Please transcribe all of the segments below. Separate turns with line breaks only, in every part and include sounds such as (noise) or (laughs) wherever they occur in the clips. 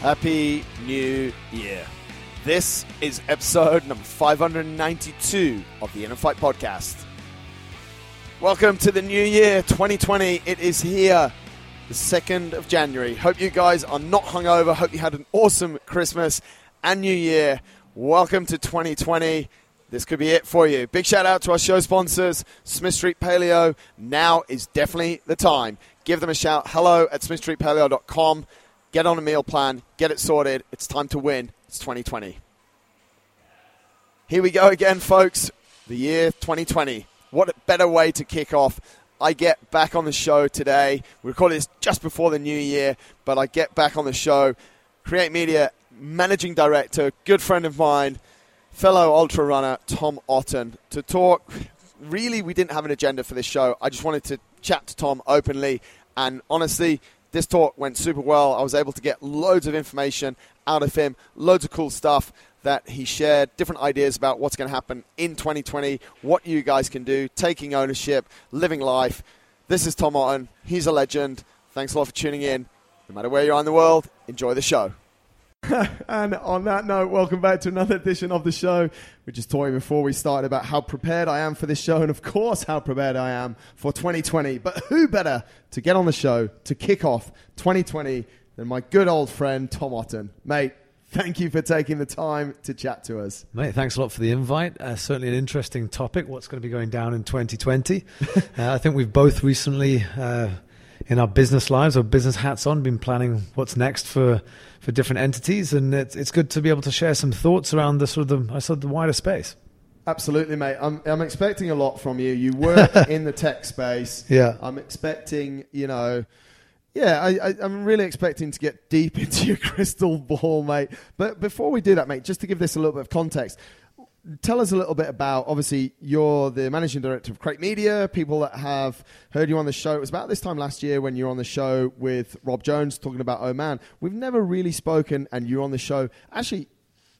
Happy New Year. This is episode number 592 of the InnerFight Podcast. Welcome to the new year 2020. It is here, the 2nd of January. Hope you guys are not hungover. Hope you had an awesome Christmas and New Year. Welcome to 2020. This could be it for you. Big shout out to our show sponsors, Smith Street Paleo. Now is definitely the time. Give them a shout. Hello at smithstreetpaleo.com. Get on a meal plan, get it sorted. It's time to win. It's 2020. Here we go again, folks. The year 2020. What a better way to kick off. I get back on the show today. We recorded this just before the new year, but I get back on the show. Create Media managing director, good friend of mine, fellow ultra runner, Tom Otton, to talk. Really, we didn't have an agenda for this show. I just wanted to chat to Tom openly, and honestly, this talk went super well. I was able to get loads of information out of him, loads of cool stuff that he shared, different ideas about what's going to happen in 2020, what you guys can do, taking ownership, living life. This is Tom Otton. He's a legend. Thanks a lot for tuning in. No matter where you are in the world, enjoy the show. (laughs) and on that note, welcome back to another edition of the show. We just talking before we started about how prepared I am for this show, and of course, how prepared I am for 2020. But who better to get on the show to kick off 2020 than my good old friend Tom Otton, mate? Thank you for taking the time to chat to us.
Mate, thanks a lot for the invite. Uh, certainly an interesting topic. What's going to be going down in 2020? (laughs) uh, I think we've both recently, uh, in our business lives or business hats on, been planning what's next for for different entities, and it's it's good to be able to share some thoughts around the sort of the I said the wider space.
Absolutely, mate. I'm, I'm expecting a lot from you. You work (laughs) in the tech space.
Yeah.
I'm expecting, you know, yeah, I, I, I'm really expecting to get deep (laughs) into your crystal ball, mate. But before we do that, mate, just to give this a little bit of context, tell us a little bit about obviously you're the managing director of Create Media. People that have heard you on the show, it was about this time last year when you were on the show with Rob Jones talking about Oh Man. We've never really spoken, and you're on the show. Actually,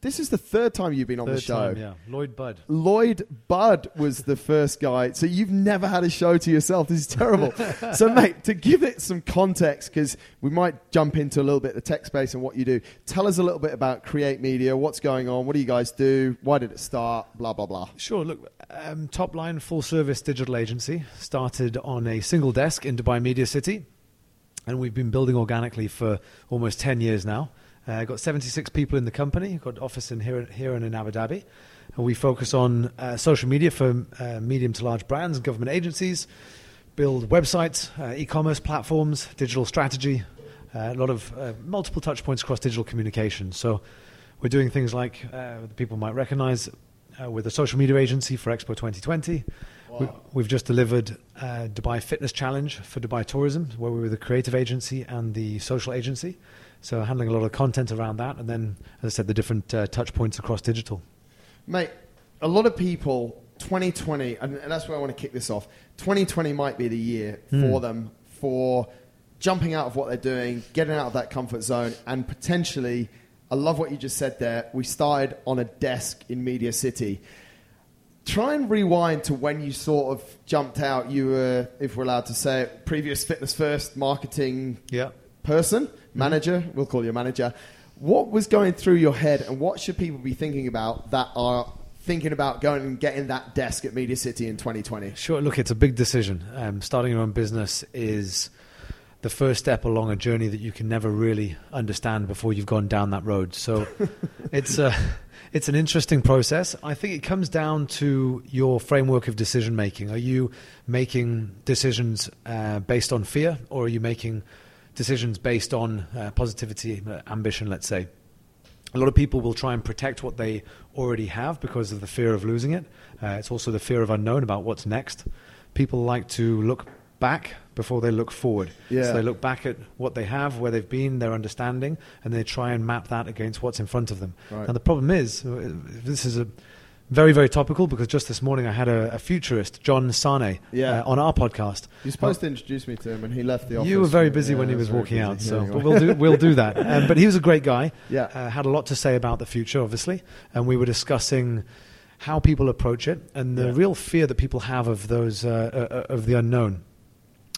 this is the third time you've been on
Third
the show.
time, yeah. Lloyd Budd.
Lloyd Budd was the first guy. So you've never had a show to yourself. This is terrible. so, (laughs) mate, to give it some context, because we might jump into a little bit the tech space and what you do, tell us a little bit about Create Media. What's going on? What do you guys do? Why did it start? Blah, blah, blah.
Sure. Look, um, top line full service digital agency started on a single desk in Dubai Media City, and we've been building organically for almost 10 years now. Uh, got 76 people in the company. Got office in here, here and in Abu Dhabi, and we focus on uh, social media for uh, medium to large brands and government agencies. Build websites, uh, e-commerce platforms, digital strategy, uh, a lot of uh, multiple touch points across digital communication. So we're doing things like uh, people might recognize uh, with a social media agency for Expo 2020. We, we've just delivered uh, Dubai Fitness Challenge for Dubai Tourism, where we were the creative agency and the social agency. So handling a lot of content around that, and then, as I said, the different uh, touch points across digital.
Mate, a lot of people, 2020, and and that's where I want to kick this off. 2020 might be the year for them for jumping out of what they're doing, getting out of that comfort zone, and potentially, I love what you just said there. We started on a desk in Media City. Try and rewind to when you sort of jumped out. You were, if we're allowed to say it, previous fitness first marketing
Yeah.
person, manager, we'll call you a manager. What was going through your head, and what should people be thinking about that are thinking about going and getting that desk at Media City in 2020?
Sure. Look, it's a big decision. Um, starting your own business is the first step along a journey that you can never really understand before you've gone down that road. So (laughs) it's a it's an interesting process. I think it comes down to your framework of decision making. Are you making decisions uh, based on fear, or are you making decisions based on uh, positivity, uh, ambition? Let's say. A lot of people will try and protect what they already have because of the fear of losing it. Uh, it's also the fear of unknown about what's next. People like to look back before they look forward.
Yeah.
So they look back at what they have, where they've been, their understanding, and they try and map that against what's in front of them.
Right.
Now the problem is, uh, this is a very very topical because just this morning I had a, a futurist, John Sane,
Yeah.
uh, on our podcast.
You're supposed to introduce me to him, and he left the office.
You were very busy
Yeah,
when he was walking out, so but we'll do we'll do that. (laughs) Um, but he was a great guy.
Yeah.
uh, had a lot to say about the future, obviously, and we were discussing how people approach it and the
Yeah.
real fear that people have of those uh, uh, of the unknown.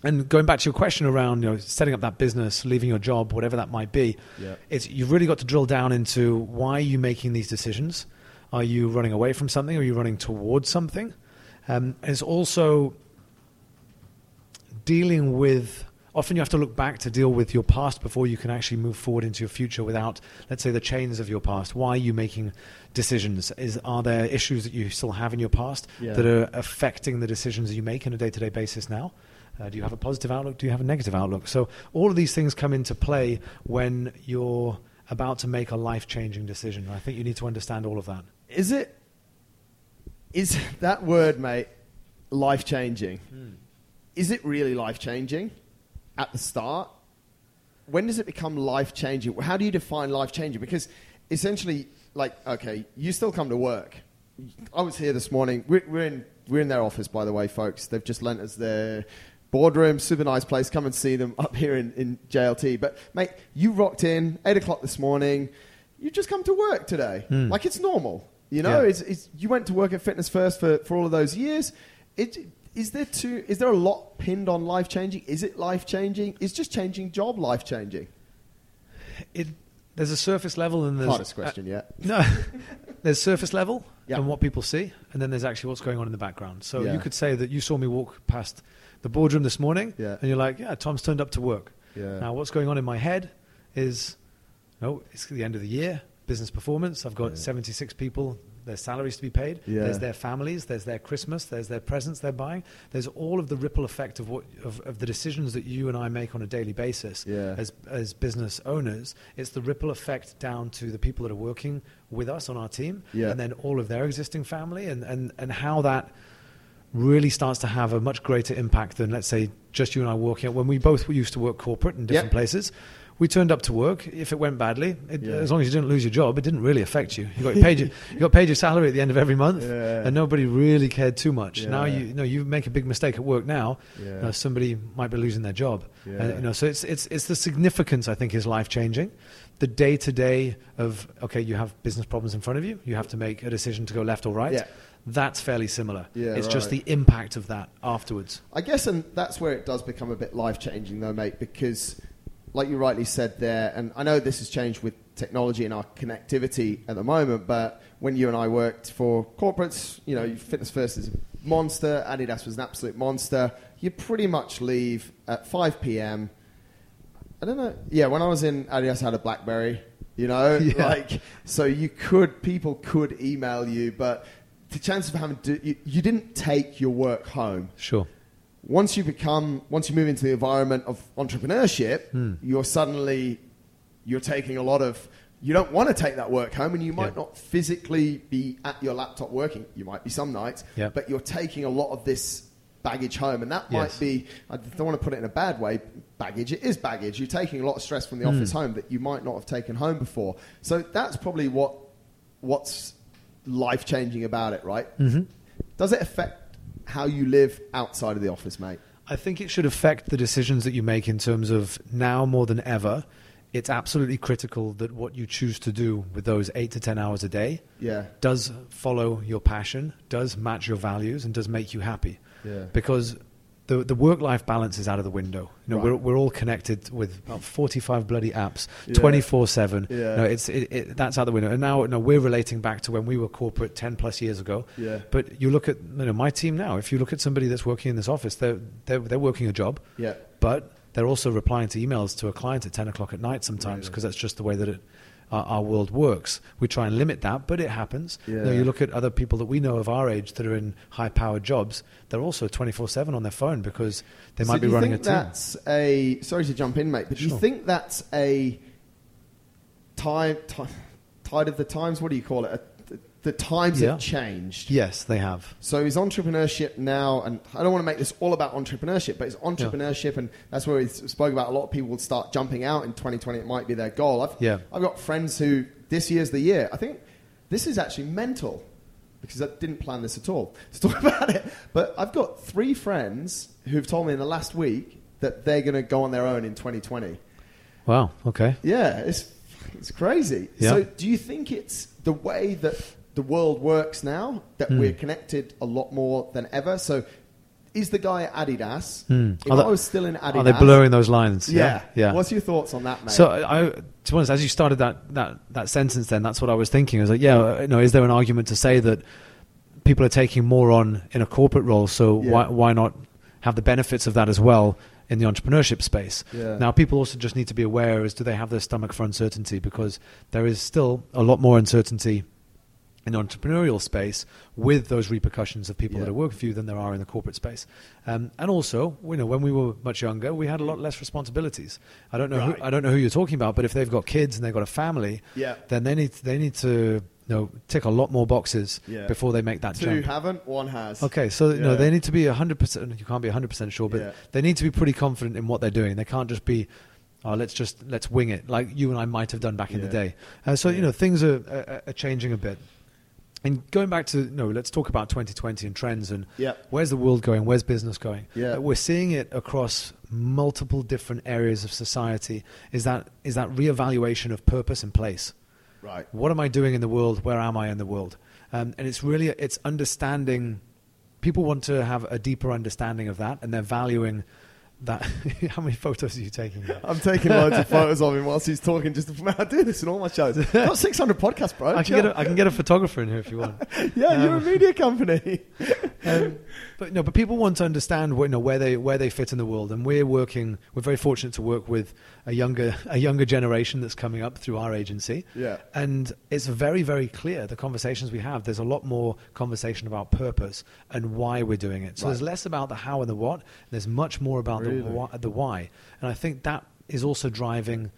and going back to your question around you know setting up that business, leaving your job, whatever that might be,
Yeah.
it's you've really got to drill down into why are you making these decisions? Are you running away from something? Are you running towards something? Um, it's also dealing with. Often you have to look back to deal with your past before you can actually move forward into your future without, let's say, the chains of your past. Why are you making decisions? Is are there issues that you still have in your past
Yeah.
that are affecting the decisions you make on a day-to-day basis now? Uh, do you have a positive outlook? Do you have a negative outlook? So all of these things come into play when you're about to make a life-changing decision. I think you need to understand all of that.
Is it? Is that word, mate, life changing? Hmm. Is it really life changing at the start? When does it become life changing? How do you define life changing? Because essentially, like, okay, you still come to work. I was here this morning. We're, we're in we're in their office, by the way, folks. They've just lent us their boardroom, super nice place. Come and see them up here in, in JLT. But mate, you rocked in eight o'clock this morning. You just come to work today, hmm. like it's normal. You know,
Yeah.
it's, it's you went to work at Fitness First for, for all of those years. It is there too? Is there a lot pinned on life changing? Is it life changing? Is just changing job life changing?
It, there's a surface level and there's
Hardest question yet.
No, (laughs) there's surface level
Yeah.
and what people see, and then there's actually what's going on in the background. So
Yeah.
you could say that you saw me walk past the boardroom this morning,
Yeah.
and you're like, "Yeah, Tom's turned up to work."
Yeah.
Now, what's going on in my head is, no, it's the end of the year, business performance. I've got 76 people. There's salaries to be paid.
Yeah.
There's their families. There's their Christmas. There's their presents they're buying. There's all of the ripple effect of what of, of the decisions that you and I make on a daily basis
Yeah.
as as business owners. It's the ripple effect down to the people that are working with us on our team,
Yeah.
and then all of their existing family, and, and, and how that really starts to have a much greater impact than let's say just you and I working. Out when we both used to work corporate in different
Yep.
places, we turned up to work. If it went badly, it,
Yeah.
as long as you didn't lose your job, it didn't really affect you. You got (laughs) paid your, you got paid your salary at the end of every month,
Yeah.
and nobody really cared too much. Now you, you know you make a big mistake at work now,
Yeah.
you know, somebody might be losing their job.
Yeah.
And, you know, so it's it's it's the significance I think is life changing. The day to day of okay, you have business problems in front of you. You have to make a decision to go left or right.
Yeah.
That's fairly similar.
Yeah,
it's just the impact of that afterwards.
I guess, and that's where it does become a bit life changing, though, mate, because, like you rightly said there, and I know this has changed with technology and our connectivity at the moment, but when you and I worked for corporates, you know, Fitness First is a monster, Adidas was an absolute monster. You pretty much leave at 5 p.m. I don't know. Yeah, when I was in Adidas, I had a BlackBerry. You know, (laughs)
Yeah.
like so you could people could email you, but the chances of having to, you, you didn't take your work home
Sure.
Once you become once you move into the environment of entrepreneurship
Hmm.
you're suddenly you're taking a lot of you don't want to take that work home and you might
Yeah.
not physically be at your laptop working you might be some nights
Yeah.
but you're taking a lot of this baggage home and that
Yes.
might be i don't want to put it in a bad way baggage it is baggage you're taking a lot of stress from the
Hmm.
office home that you might not have taken home before so that's probably what what's life changing about it right
hmm
does it affect how you live outside of the office, mate?
I think it should affect the decisions that you make in terms of now more than ever. It's absolutely critical that what you choose to do with those eight to ten hours a day
Yeah.
does follow your passion, does match your values, and does make you happy.
Yeah.
Because the the work life balance is out of the window. You know,
Right.
we're we're all connected with about forty five bloody apps,
Yeah.
twenty four seven.
Yeah.
No, it's it, it, that's out of the window. And now, no, we're relating back to when we were corporate ten plus years ago.
Yeah.
But you look at you know, my team now. If you look at somebody that's working in this office, they're they're, they're working a job,
Yeah.
but they're also replying to emails to a client at ten o'clock at night sometimes
Really?
because that's just the way that it. Our, our world works. We try and limit that, but it happens. You, know, you look at other people that we know of our age that are in high-powered jobs. They're also twenty-four-seven on their phone because they
So
might be running a
think
team.
That's a sorry to jump in, mate, but do you think that's a time, ti tide of the times? What do you call it? A, the, times
Yeah.
have changed.
Yes, they have.
So is entrepreneurship now, and I don't want to make this all about entrepreneurship, but it's entrepreneurship, and that's where we spoke about. A lot of people would start jumping out in 2020. It might be their goal. I've,
Yeah.
I've got friends who this year's the year. I think this is actually mental because I didn't plan this at all (laughs) to talk about it. But I've got three friends who've told me in the last week that they're going to go on their own in 2020.
Wow. Okay.
Yeah, it's it's crazy.
Yeah.
So, do you think it's the way that the world works now that
Hmm.
we're connected a lot more than ever? So, is the guy at Adidas.
Hmm.
If
Are
I was still in Adidas,
Are they blurring those lines?
Yeah.
yeah.
What's your thoughts on that, mate?
So I, to be honest, as you started that, that, that sentence, then that's what I was thinking. I was like, yeah, uh, you know, is there an argument to say that people are taking more on in a corporate role? So
Yeah.
why why not have the benefits of that as well in the entrepreneurship space?
Yeah.
Now, people also just need to be aware: is do they have their stomach for uncertainty? Because there is still a lot more uncertainty in the entrepreneurial space with those repercussions of people
Yeah.
that work for you than there are in the corporate space. Um, and also, you know, when we were much younger, we had a lot less responsibilities. I don't know.
Right.
Who, I don't know who you're talking about, but if they've got kids and they've got a family,
Yeah.
then they need they need to you know tick a lot more boxes
Yeah.
before they make that
Two
jump.
haven't, one has.
Okay, so
Yeah.
no, they need to be hundred percent. You can't be hundred percent sure, but
Yeah.
they need to be pretty confident in what they're doing. They can't just be, oh, let's just let's wing it like you and I might have done back in the day. Uh, so you know things are, are, are changing a bit. And going back to no, let's talk about 2020 and trends and
Yeah.
where's the world going? Where's business going?
Yeah.
We're seeing it across multiple different areas of society. Is that is that reevaluation of purpose and place?
Right.
what am I doing in the world? Where am I in the world? Um, and it's really it's understanding. People want to have a deeper understanding of that, and they're valuing that. (laughs) How many photos are you taking? There?
I'm taking loads of (laughs) photos of him whilst he's talking. Just I do this in all my shows. I've got 600 podcasts, bro.
I can get a, I can get a photographer in here if you want. (laughs)
yeah, you're a
um,
media company.
Um, but no, but people want to understand where, you know, where they where they fit in the world, and we're working. We're very fortunate to work with a younger a younger generation that's coming up through our agency.
Yeah.
and it's very very clear the conversations we have. There's a lot more conversation about purpose and why we're doing it. So
Right.
there's less about the how and the what. There's much more about
Really?
the why, the why, and I think that is also driving.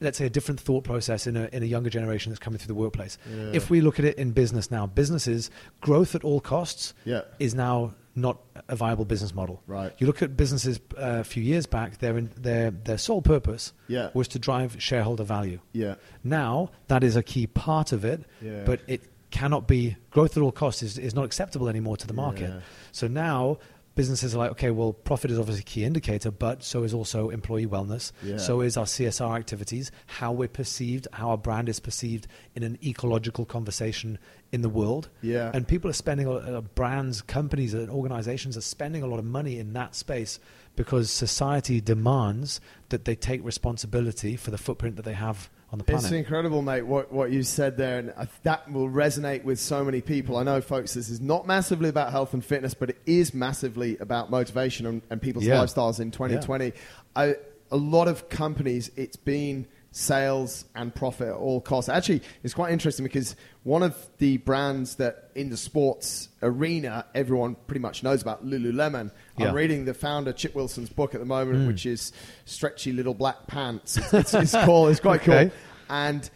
Let's say a different thought process in a in a younger generation that's coming through the workplace.
Yeah.
If we look at it in business now, businesses growth at all costs
Yeah.
is now not a viable business model.
Right.
You look at businesses uh, a few years back; their their their sole purpose
Yeah.
was to drive shareholder value.
Yeah.
Now that is a key part of it,
Yeah.
but it cannot be growth at all costs is, is not acceptable anymore to the market. So now businesses are like, okay, well, profit is obviously a key indicator, but so is also employee wellness.
Yeah.
So is our CSR activities, how we're perceived, how our brand is perceived in an ecological conversation in the world.
Yeah.
And people are spending, uh, brands, companies, and organizations are spending a lot of money in that space because society demands that they take responsibility for the footprint that they have on the planet.
It's incredible, mate, what, what you said there. And I, that will resonate with so many people. I know, folks, this is not massively about health and fitness, but it is massively about motivation and, and people's
Yeah.
lifestyles in 2020. I, a lot of companies, it's been sales and profit at all costs. Actually, it's quite interesting because one of the brands that in the sports arena everyone pretty much knows about, Lululemon.
Yeah.
I'm reading the founder Chip Wilson's book at the moment, hmm. which is Stretchy Little Black Pants. It's, it's, it's cool. It's quite
Okay.
cool. And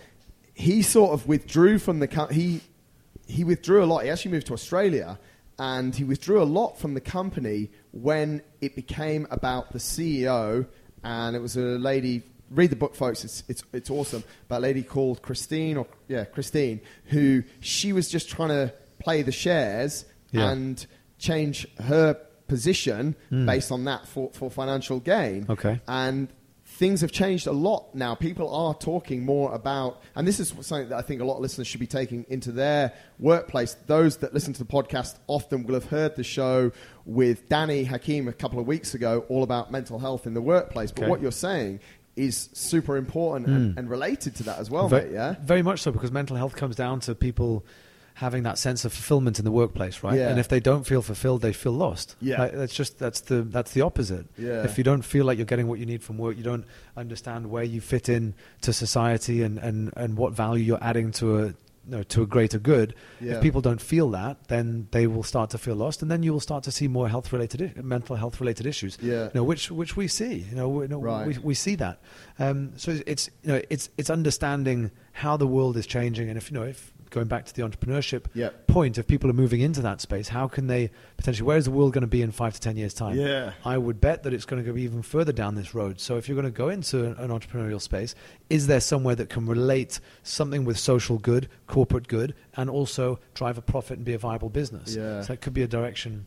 he sort of withdrew from the co- he he withdrew a lot. He actually moved to Australia, and he withdrew a lot from the company when it became about the CEO, and it was a lady. Read the book, folks. It's it's it's awesome. About a lady called Christine, or yeah, Christine, who she was just trying to play the shares
Yeah.
and change her position
Mm.
based on that for, for financial gain.
Okay.
And things have changed a lot now. People are talking more about, and this is something that I think a lot of listeners should be taking into their workplace. Those that listen to the podcast often will have heard the show with Danny Hakim a couple of weeks ago, all about mental health in the workplace. But
Okay.
what you're saying is super important and, hmm. and related to that as well,
Ve-
mate. Yeah.
Very much so, because mental health comes down to people having that sense of fulfillment in the workplace, right?
Yeah.
And if they don't feel fulfilled, they feel lost.
Yeah.
Like, that's just that's the that's the opposite.
Yeah.
If you don't feel like you're getting what you need from work, you don't understand where you fit in to society and, and, and what value you're adding to a know, to a greater good.
Yeah.
If people don't feel that, then they will start to feel lost, and then you will start to see more health related, mental health related issues.
Yeah.
You know, which which we see. You know, we, you know,
Right.
we, we see that. Um, so it's you know it's it's understanding how the world is changing, and if you know if going back to the entrepreneurship
Yeah.
point, if people are moving into that space, how can they potentially? Where is the world going to be in five to ten years time?
Yeah.
I would bet that it's going to go even further down this road. So if you're going to go into an, entrepreneurial space, is there somewhere that can relate something with social good, corporate good, and also drive a profit and be a viable business?
Yeah.
So that could be a direction.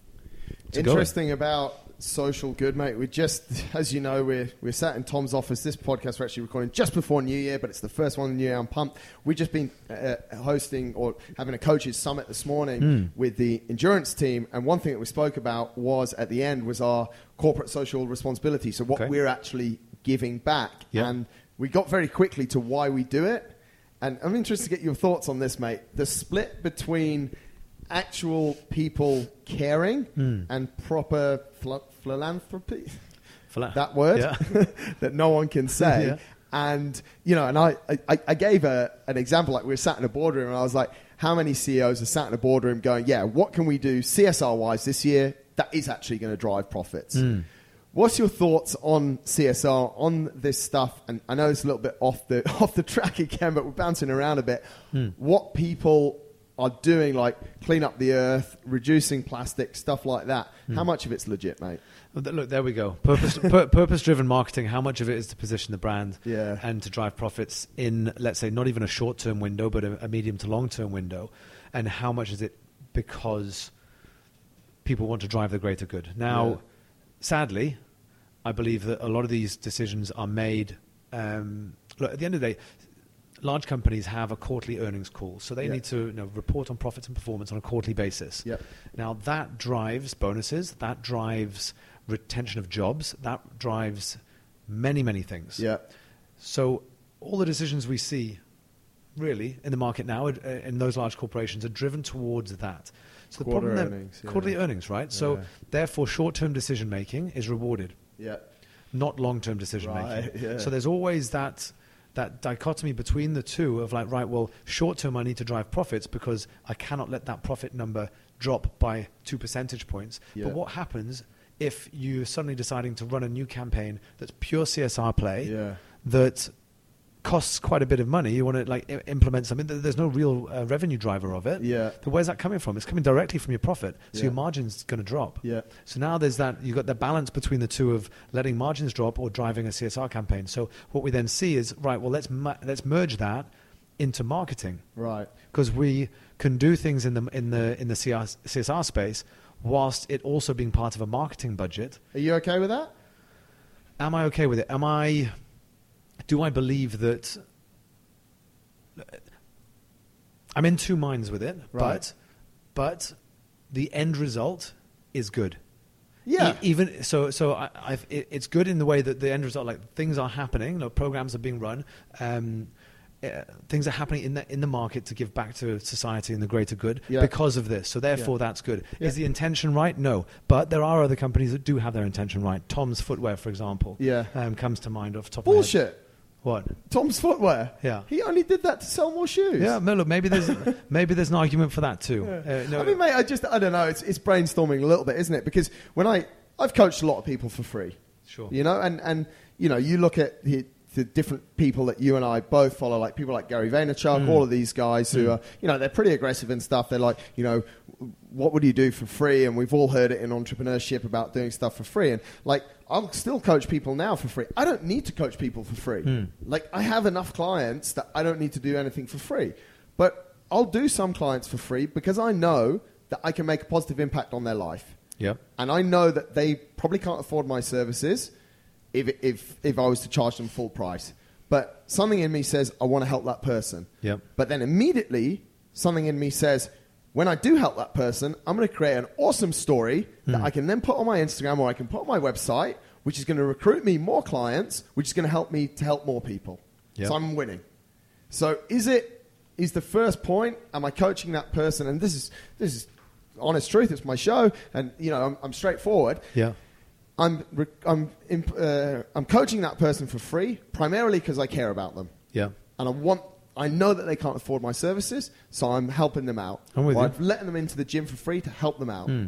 To go in.
Interesting about social good, mate. We just, as you know, we're we're sat in Tom's office. This podcast we're actually recording just before New Year, but it's the first one in the New Year. I'm pumped. We've just been uh, hosting or having a coaches summit this morning
Mm.
with the endurance team, and one thing that we spoke about was at the end was our corporate social responsibility. So what
Okay.
we're actually giving back,
Yeah.
and we got very quickly to why we do it. And I'm interested to get your thoughts on this, mate. The split between actual people caring
Hmm.
and proper phil- philanthropy.
Phila-
That word
Yeah. (laughs)
that no one can say. (laughs)
Yeah.
And you know, and I, I, I gave a, an example. Like we were sat in a boardroom, and I was like, "How many CEOs are sat in a boardroom going, yeah, what can we do CSR wise this year that is actually going to drive profits?"
Hmm.
What's your thoughts on CSR on this stuff? And I know it's a little bit off the (laughs) off the track again, but we're bouncing around a bit.
Hmm.
What people are doing, like clean up the earth, reducing plastic, stuff like that.
Hmm.
How much of it's legit, mate?
Look, there we go. Purpose, pur- purpose-driven marketing. How much of it is to position the brand
Yeah.
and to drive profits in, let's say, not even a short-term window, but a, a medium to long-term window, and how much is it because people want to drive the greater good? Now,
Yeah.
sadly, I believe that a lot of these decisions are made. Um, look, at the end of the day, large companies have a quarterly earnings call, so they
Yeah.
need to you know, report on profits and performance on a quarterly basis.
Yep.
Now that drives bonuses, that drives retention of jobs, that drives many, many things.
Yeah.
So all the decisions we see, really, in the market now, uh, in those large corporations, are driven towards that. So the problem,
earnings, yeah.
quarterly earnings, right? So therefore, short-term decision making is rewarded
Yeah.
not long-term decision
Right,
making. (laughs)
yeah.
So there's always that that dichotomy between the two of like, right, well, short-term I need to drive profits because I cannot let that profit number drop by two percentage points.
Yeah.
But what happens if you're suddenly deciding to run a new campaign that's pure CSR play
Yeah.
that costs quite a bit of money? You want to like i- implement something that there's no real uh, revenue driver of it.
Yeah.
Then where's that coming from? It's coming directly from your profit, so
Yeah.
your margin's going to drop.
Yeah.
So now there's that you've got the balance between the two of letting margins drop or driving a CSR campaign. So what we then see is right. Well, let's ma- let's merge that into marketing
Right.
because we can do things in the in the in the CR, CSR space whilst it also being part of a marketing budget.
Are you okay with that?
Am I okay with it? Am I? Do I believe that? I'm in two minds with it,
Right.
but but the end result is good.
Yeah.
E- even so, so I, I've, it, it's good in the way that the end result, like things are happening, you know, programs are being run, um, uh, things are happening in the in the market to give back to society and the greater good
Yeah.
because of this. So therefore, that's good.
Yeah.
Is the intention right? No, but there are other companies that do have their intention right. Tom's Footwear, for example,
Yeah.
um, comes to mind off the top of my head.
Bullshit.
What?
Tom's footwear.
Yeah.
He only did that to sell more shoes.
Yeah, no, look, maybe there's maybe there's an argument for that too. Uh, no,
I mean, mate, I just I don't know. It's it's brainstorming a little bit, isn't it? Because when I I've coached a lot of people for free.
Sure.
You know, and and you know, you look at the, the different people that you and I both follow, like people like Gary Vaynerchuk,
Mm.
all of these guys who are, you know, they're pretty aggressive and stuff. They're like, you know, what would you do for free? And we've all heard it in entrepreneurship about doing stuff for free. And like, I'll still coach people now for free. I don't need to coach people for free.
Mm.
Like, I have enough clients that I don't need to do anything for free. But I'll do some clients for free because I know that I can make a positive impact on their life
Yep.
and I know that they probably can't afford my services if, if, if I was to charge them full price. But something in me says, I want to help that person.
Yep.
But then immediately, something in me says, when I do help that person, I'm going to create an awesome story that hmm. I can then put on my Instagram or I can put on my website, which is going to recruit me more clients, which is going to help me to help more people.
Yep.
So I'm winning. So is it is the first point? Am I coaching that person? And this is this is honest truth. It's my show, and you know I'm, I'm straightforward.
Yeah.
I'm re- I'm imp- uh, I'm coaching that person for free, primarily because I care about them,
Yeah.
and I want. I know that they can't afford my services, so I'm helping them out.
I'm with
Or
you.
I've letting them into the gym for free to help them out.
Hmm.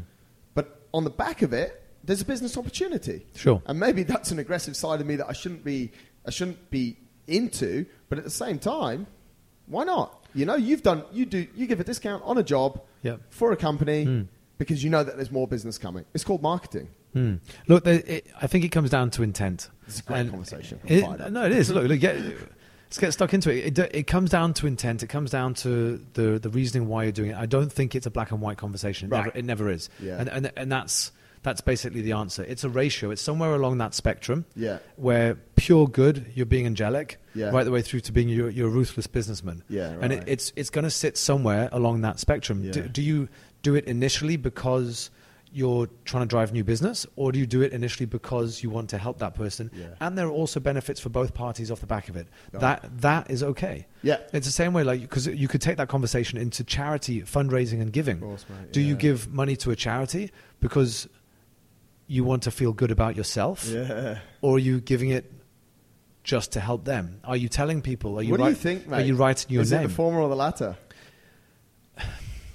But on the back of it, there's a business opportunity.
Sure.
And maybe that's an aggressive side of me that I shouldn't be I shouldn't be into, but at the same time, why not? You know, you've done you do you give a discount on a job
Yep.
for a company
Hmm.
because you know that there's more business coming. It's called marketing.
Hmm. Look, it, I think it comes down to intent.
It's a great
And
conversation.
It, no, it is. Look, look get, let's get stuck into it. it. It comes down to intent. It comes down to the the reasoning why you're doing it. I don't think it's a black and white conversation. It,
Right.
never, it never is.
Yeah.
And, and and that's That's basically the answer. It's a ratio. It's somewhere along that spectrum
Yeah.
where pure good, you're being angelic,
Yeah.
right the way through to being you're, you're a ruthless businessman.
Yeah,
And it, it's it's going to sit somewhere along that spectrum. Do,
Yeah.
do you do it initially because you're trying to drive new business, or do you do it initially because you want to help that person?
Yeah.
And there are also benefits for both parties off the back of it. That that is okay.
Yeah.
It's the same way, like because you could take that conversation into charity, fundraising, and giving.
Course,
Do you give money to a charity because you want to feel good about yourself,
Yeah.
or are you giving it just to help them? Are you telling people? Are you
what do you think, mate?
Are you writing your
is
name?
it the former or the latter?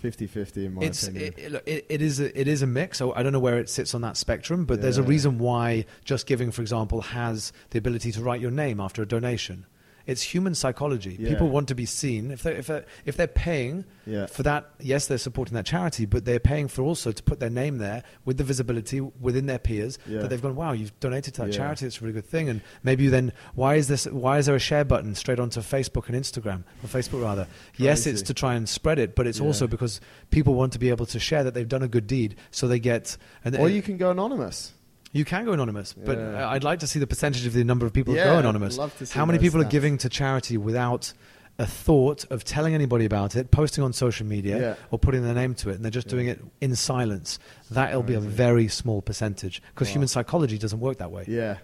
50-50 in my
it's
opinion.
it, it, it is a, it is a mix. So I don't know where it sits on that spectrum, but there's a
Yeah.
reason why JustGiving, for example, has the ability to write your name after a donation. It's human psychology.
Yeah.
People want to be seen. If they're, if they're, if they're paying
Yeah.
for that, yes, they're supporting that charity, but they're paying for also to put their name there with the visibility within their peers
Yeah.
that they've gone, wow, you've donated to that charity. It's a really good thing. And maybe you then, why is this? Why is there a share button straight onto Facebook and Instagram or Facebook rather? Yes, it's to try and spread it, but it's also because people want to be able to share that they've done a good deed, so they get. And
or you can go anonymous.
You can go anonymous, but
Yeah.
I'd like to see the percentage of the number of people that
Yeah,
go anonymous.
love to see
How many people are giving to charity without a thought of telling anybody about it, posting on social media,
Yeah.
or putting their name to it, and they're just doing it in silence? That'll be a very small percentage because
Wow.
human psychology doesn't work that way.
Yeah.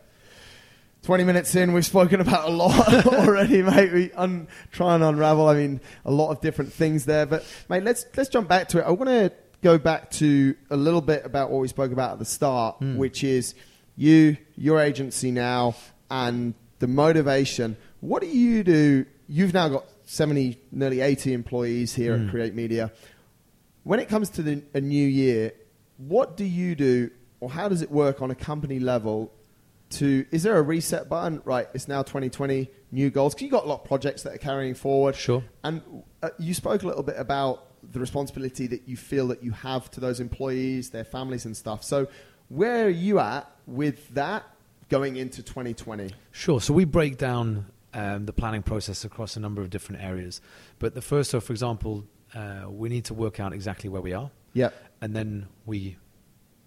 20 minutes in, we've spoken about a lot (laughs) already, mate. We un- try and unravel, I mean, a lot of different things there. But, mate, let's, let's jump back to it. I want to go back to a little bit about what we spoke about at the start,
Hmm.
which is you, your agency now, and the motivation. What do you do? You've now got 70, nearly 80 employees here
Hmm.
at Create Media. When it comes to the, a new year, what do you do, or how does it work on a company level? To is there a reset button? Right, it's now 2020, new goals. Because you got a lot of projects that are carrying forward.
Sure.
And uh, you spoke a little bit about the responsibility that you feel that you have to those employees, their families, and stuff. So, where are you at with that going into 2020?
Sure. So we break down um, the planning process across a number of different areas. But the first, so for example, uh, we need to work out exactly where we are,
Yeah,
and then we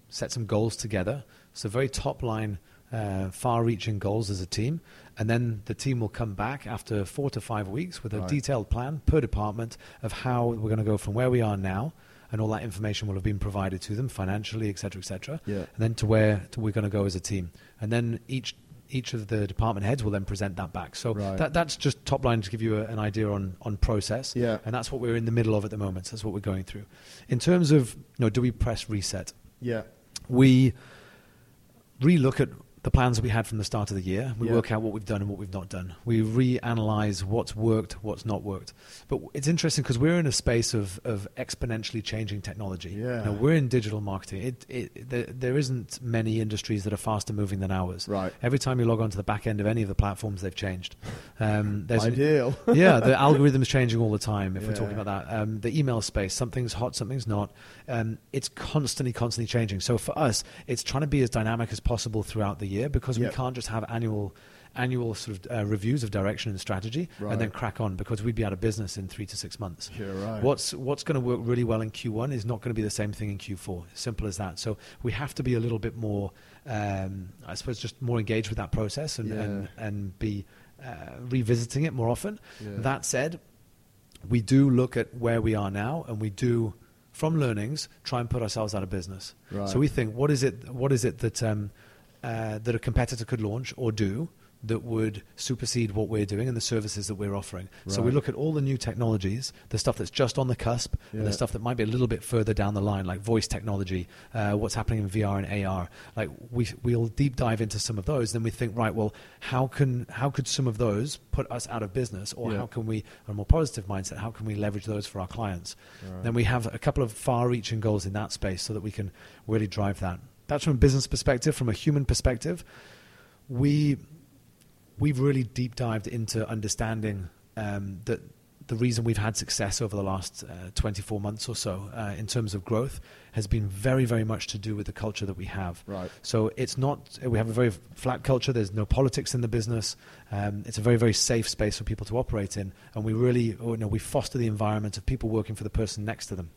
set some goals together. So very top line, uh, far-reaching goals as a team, and then the team will come back after four to five weeks with a
Right.
detailed plan per department of how we're going to go from where we are now. And all that information will have been provided to them financially, et cetera, et cetera.
Yeah.
And then to where to we're going to go as a team. And then each each of the department heads will then present that back. So
Right.
that, that's just top line to give you a, an idea on, on process.
Yeah.
And that's what we're in the middle of at the moment. That's what we're going through. In terms of, you know, do we press reset?
yeah,
We relook at the plans we had from the start of the year. We
Yeah.
work out what we've done and what we've not done. We reanalyze what's worked, what's not worked. But it's interesting because we're in a space of, of exponentially changing technology.
Yeah.
We're in digital marketing. It, it, there, there isn't many industries that are faster moving than ours.
Right.
Every time you log on to the back end of any of the platforms, they've changed. Um, (laughs) there's
ideal. (laughs)
yeah, the (laughs) algorithm's changing all the time. If we're talking about that, um, the email space, something's hot, something's not. Um, it's constantly, constantly changing. So for us, it's trying to be as dynamic as possible throughout the year because
Yep.
we can't just have annual. Annual sort of uh, reviews of direction and strategy,
Right.
and then crack on because we'd be out of business in three to six months.
You're right.
What's what's going to work really well in Q1 is not going to be the same thing in Q4. Simple as that. So we have to be a little bit more, um, I suppose, just more engaged with that process and
Yeah.
and, and be uh, revisiting it more often.
Yeah.
That said, we do look at where we are now, and we do, from learnings, try and put ourselves out of business.
Right.
So we think, what is it? What is it that um, uh, that a competitor could launch or do? That would supersede what we're doing and the services that we're offering. So we look at all the new technologies, the stuff that's just on the cusp, and the stuff that might be a little bit further down the line, like voice technology, uh, what's happening in VR and AR. Like we we'll deep dive into some of those. Then we think, right, well, how can how could some of those put us out of business, or
Yeah.
how can we, on a more positive mindset, how can we leverage those for our clients?
Right.
Then we have a couple of far-reaching goals in that space, so that we can really drive that. That's from a business perspective. From a human perspective, we we've really deep dived into understanding um, that the reason we've had success over the last uh, 24 months or so uh, in terms of growth has been very, very much to do with the culture that we have.
Right.
So it's not, we have a very flat culture. There's no politics in the business. Um, it's a very, very safe space for people to operate in. And we really, you know, we foster the environment of people working for the person next to them.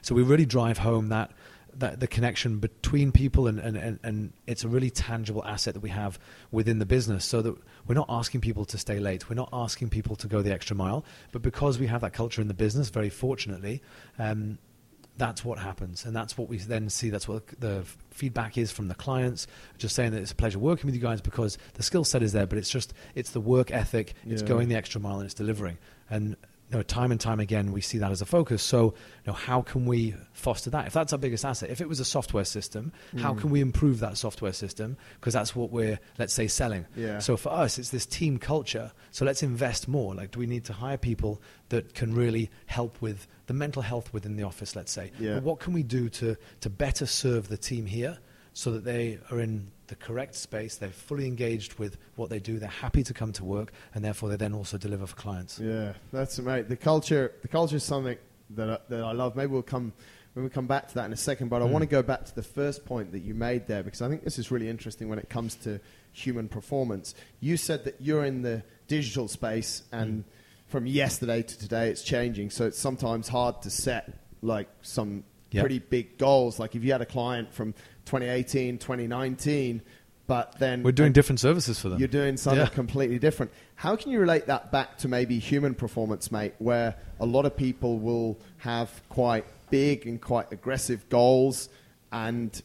So we really drive home that that the connection between people and, and, and, and it's a really tangible asset that we have within the business so that we're not asking people to stay late. We're not asking people to go the extra mile. But because we have that culture in the business very fortunately um, that's what happens. And that's what we then see. That's what the feedback is from the clients. Just saying that it's a pleasure working with you guys because the skill set is there but it's just it's the work ethic. It's going the extra mile and it's delivering. And you know, time and time again we see that as a focus. So you know how can we foster that? If that's our biggest asset if it was a software system how
Mm.
can we improve that software system? Because that's what we're let's say selling.
Yeah.
so for us it's this team culture. So let's invest more. Like do we need to hire people that can really help with the mental health within the office let's say?
Yeah.
but what can we do to to better serve the team here so that they are in the correct space they're fully engaged with what they do they're happy to come to work and therefore they then also deliver for clients
Yeah, that's mate. The culture, the culture is something that I, that I love. Maybe we'll come when we come back to that in a second. But I
Mm.
want to go back to the first point that you made there because I think this is really interesting when it comes to human performance. You said that you're in the digital space, and from yesterday to today, it's changing. So it's sometimes hard to set like some
Yep.
pretty big goals. Like if you had a client from 2018, 2019. But then
we're doing different services for them
you're doing something
Yeah.
completely different. How can you relate that back to maybe human performance, mate, where a lot of people will have quite big and quite aggressive goals and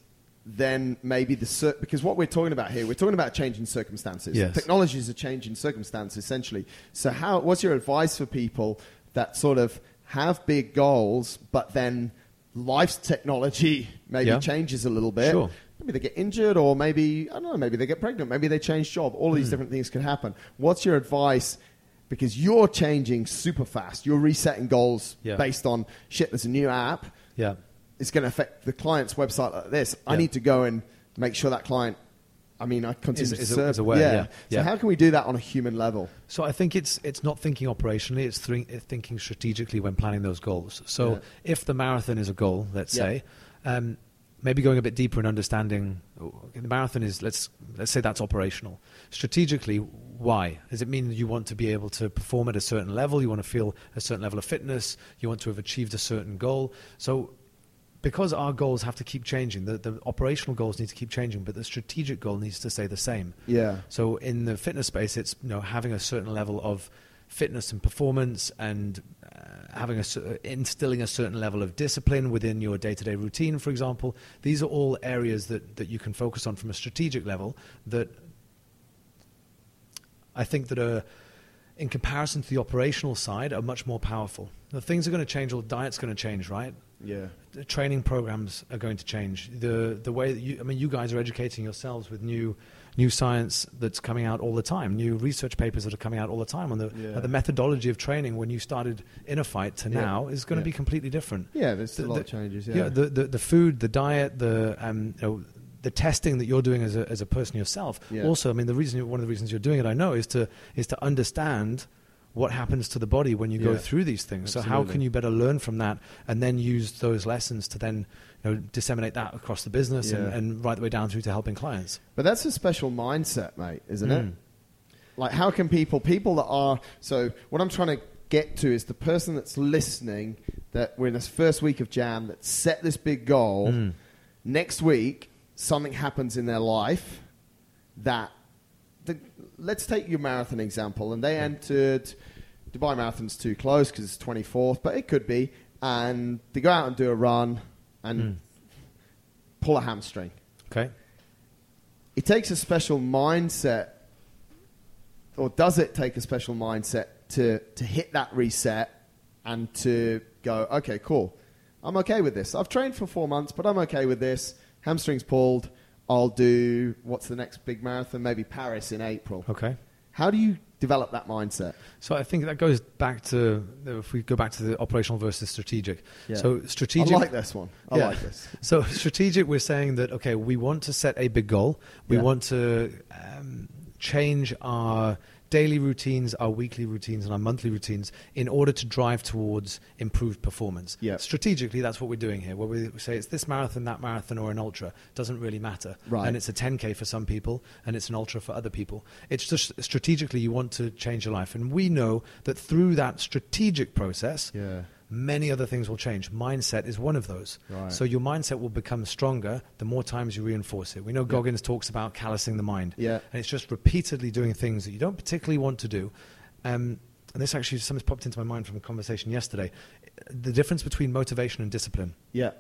then maybe the cir- because what we're talking about here, we're talking about changing circumstances.
Yes.
Technology is a change circumstance, essentially. So, how? What's your advice for people that sort of have big goals, but then life's technology maybe
Yeah.
changes a little bit?
Sure.
Maybe they get injured, or maybe I don't know. Maybe they get pregnant. Maybe they change job. All these hmm. different things can happen. What's your advice? Because you're changing super fast. You're resetting goals
Yeah.
based on shit. There's a new app.
yeah
It's going to affect the client's website like this. I need to go and make sure that client. I mean, I continue
Is-
to
is-
serve.
is aware, yeah.
So
Yeah.
how can we do that on a human level?
So I think it's it's not thinking operationally; it's it's thinking strategically when planning those goals. So
Yeah.
if the marathon is a goal, let's
Yeah.
say, um, maybe going a bit deeper and understanding the marathon is let's let's say that's operational. Strategically, why? Does it mean you want to be able to perform at a certain level? You want to feel a certain level of fitness? You want to have achieved a certain goal? So because our goals have to keep changing, the, the operational goals need to keep changing, but the strategic goal needs to stay the same.
Yeah.
So in the fitness space, it's you know having a certain level of fitness and performance, and uh, having a instilling a certain level of discipline within your day-to-day routine. For example, these are all areas that that you can focus on from a strategic level. That I think that are in comparison to the operational side are much more powerful. The things are going to change, or diet's going to change, right?
Yeah.
the training programs are going to change. The the way that you, I mean, you guys are educating yourselves with new new science that's coming out all the time, new research papers that are coming out all the time on the
Yeah.
uh, the methodology of training when you started InnerFight to
Yeah.
now is going
Yeah.
to be completely different.
Yeah. There's
The-
a lot
the-
of changes. Yeah.
the, the the food, the diet, the um, you know, the testing that you're doing as a as a person yourself.
Yeah.
Also, I mean, the reason one of the reasons you're doing it, I know, is to is to understand what happens to the body when you go through these things. So how can you better learn from that and then use those lessons to then you know disseminate that across the business and,
Yeah.
and right the way down through to helping clients.
But that's a special mindset, mate, isn't it?
Mm.
Like, how can people, people that are, so what I'm trying to get to is the person that's listening, that we're in this first week of Jam, that set this big goal.
Mm.
Next week, something happens in their life that, the, let's take your marathon example, and they entered, Dubai Marathon's too close because it's 24th, but it could be, and they go out and do a run and
Mm.
pull a hamstring
Okay.
it takes a special mindset, or does it take a special mindset to, to hit that reset and to go, okay, cool, I'm okay with this. I've trained for four months, but I'm okay with this. Hamstrings pulled. I'll do what's the next big marathon? Maybe Paris in April.
Okay.
How do you develop that mindset?
So I think that goes back to if we go back to the operational versus strategic.
Yeah.
So strategic.
I like this one. I
Yeah.
like this. (laughs)
So strategic, we're saying that okay, we want to set a big goal. We
Yeah.
want to um, change our daily routines, our weekly routines, and our monthly routines in order to drive towards improved performance.
Yeah.
Strategically, that's what we're doing here. Where we say it's this marathon, that marathon, or an ultra doesn't really matter.
Right.
And it's a 10k for some people, and it's an ultra for other people. It's just strategically you want to change your life, and we know that through that strategic process
Yeah.
Many other things will change. Mindset is one of those.
Right.
So your mindset will become stronger the more times you reinforce it. We know Goggins talks about callousing the mind.
Yeah.
And it's just repeatedly doing things that you don't particularly want to do. Um, and this actually something's popped into my mind from a conversation yesterday. The difference between motivation and discipline.
Yeah.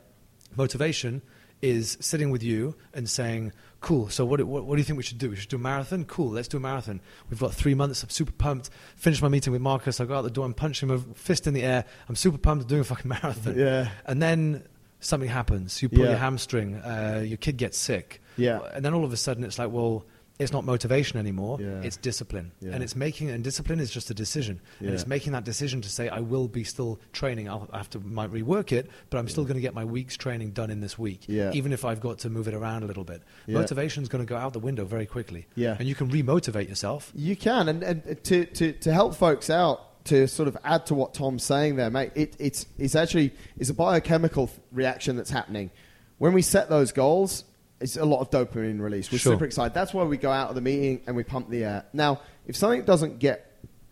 Motivation is sitting with you and saying, "Cool. So what, what, what do you think we should do? We should do a marathon. Cool. Let's do a marathon. We've got three months. I'm super pumped. Finish my meeting with Marcus. I go out the door. I'm punching him a fist in the air. I'm super pumped. Doing a fucking (laughs) marathon.
Yeah.
And then something happens. You pull
Yeah.
your hamstring. Uh, your kid gets sick.
Yeah.
And then all of a sudden, it's like, well. It's not motivation anymore.
Yeah.
It's discipline,
Yeah.
and it's making and discipline is just a decision,
Yeah.
and it's making that decision to say I will be still training. I'll have to might rework it, but I'm still going to get my week's training done in this week,
Yeah.
even if I've got to move it around a little bit. Motivation is going to go out the window very quickly,
Yeah.
and you can remotivate yourself.
You can, and, and to, to, to help folks out, to sort of add to what Tom's saying there, mate, it, it's, it's actually it's a biochemical reaction that's happening. When we set those goals, it's a lot of dopamine release. We're
Sure.
super excited. That's why we go out of the meeting and we pump the air. Now, if something doesn't get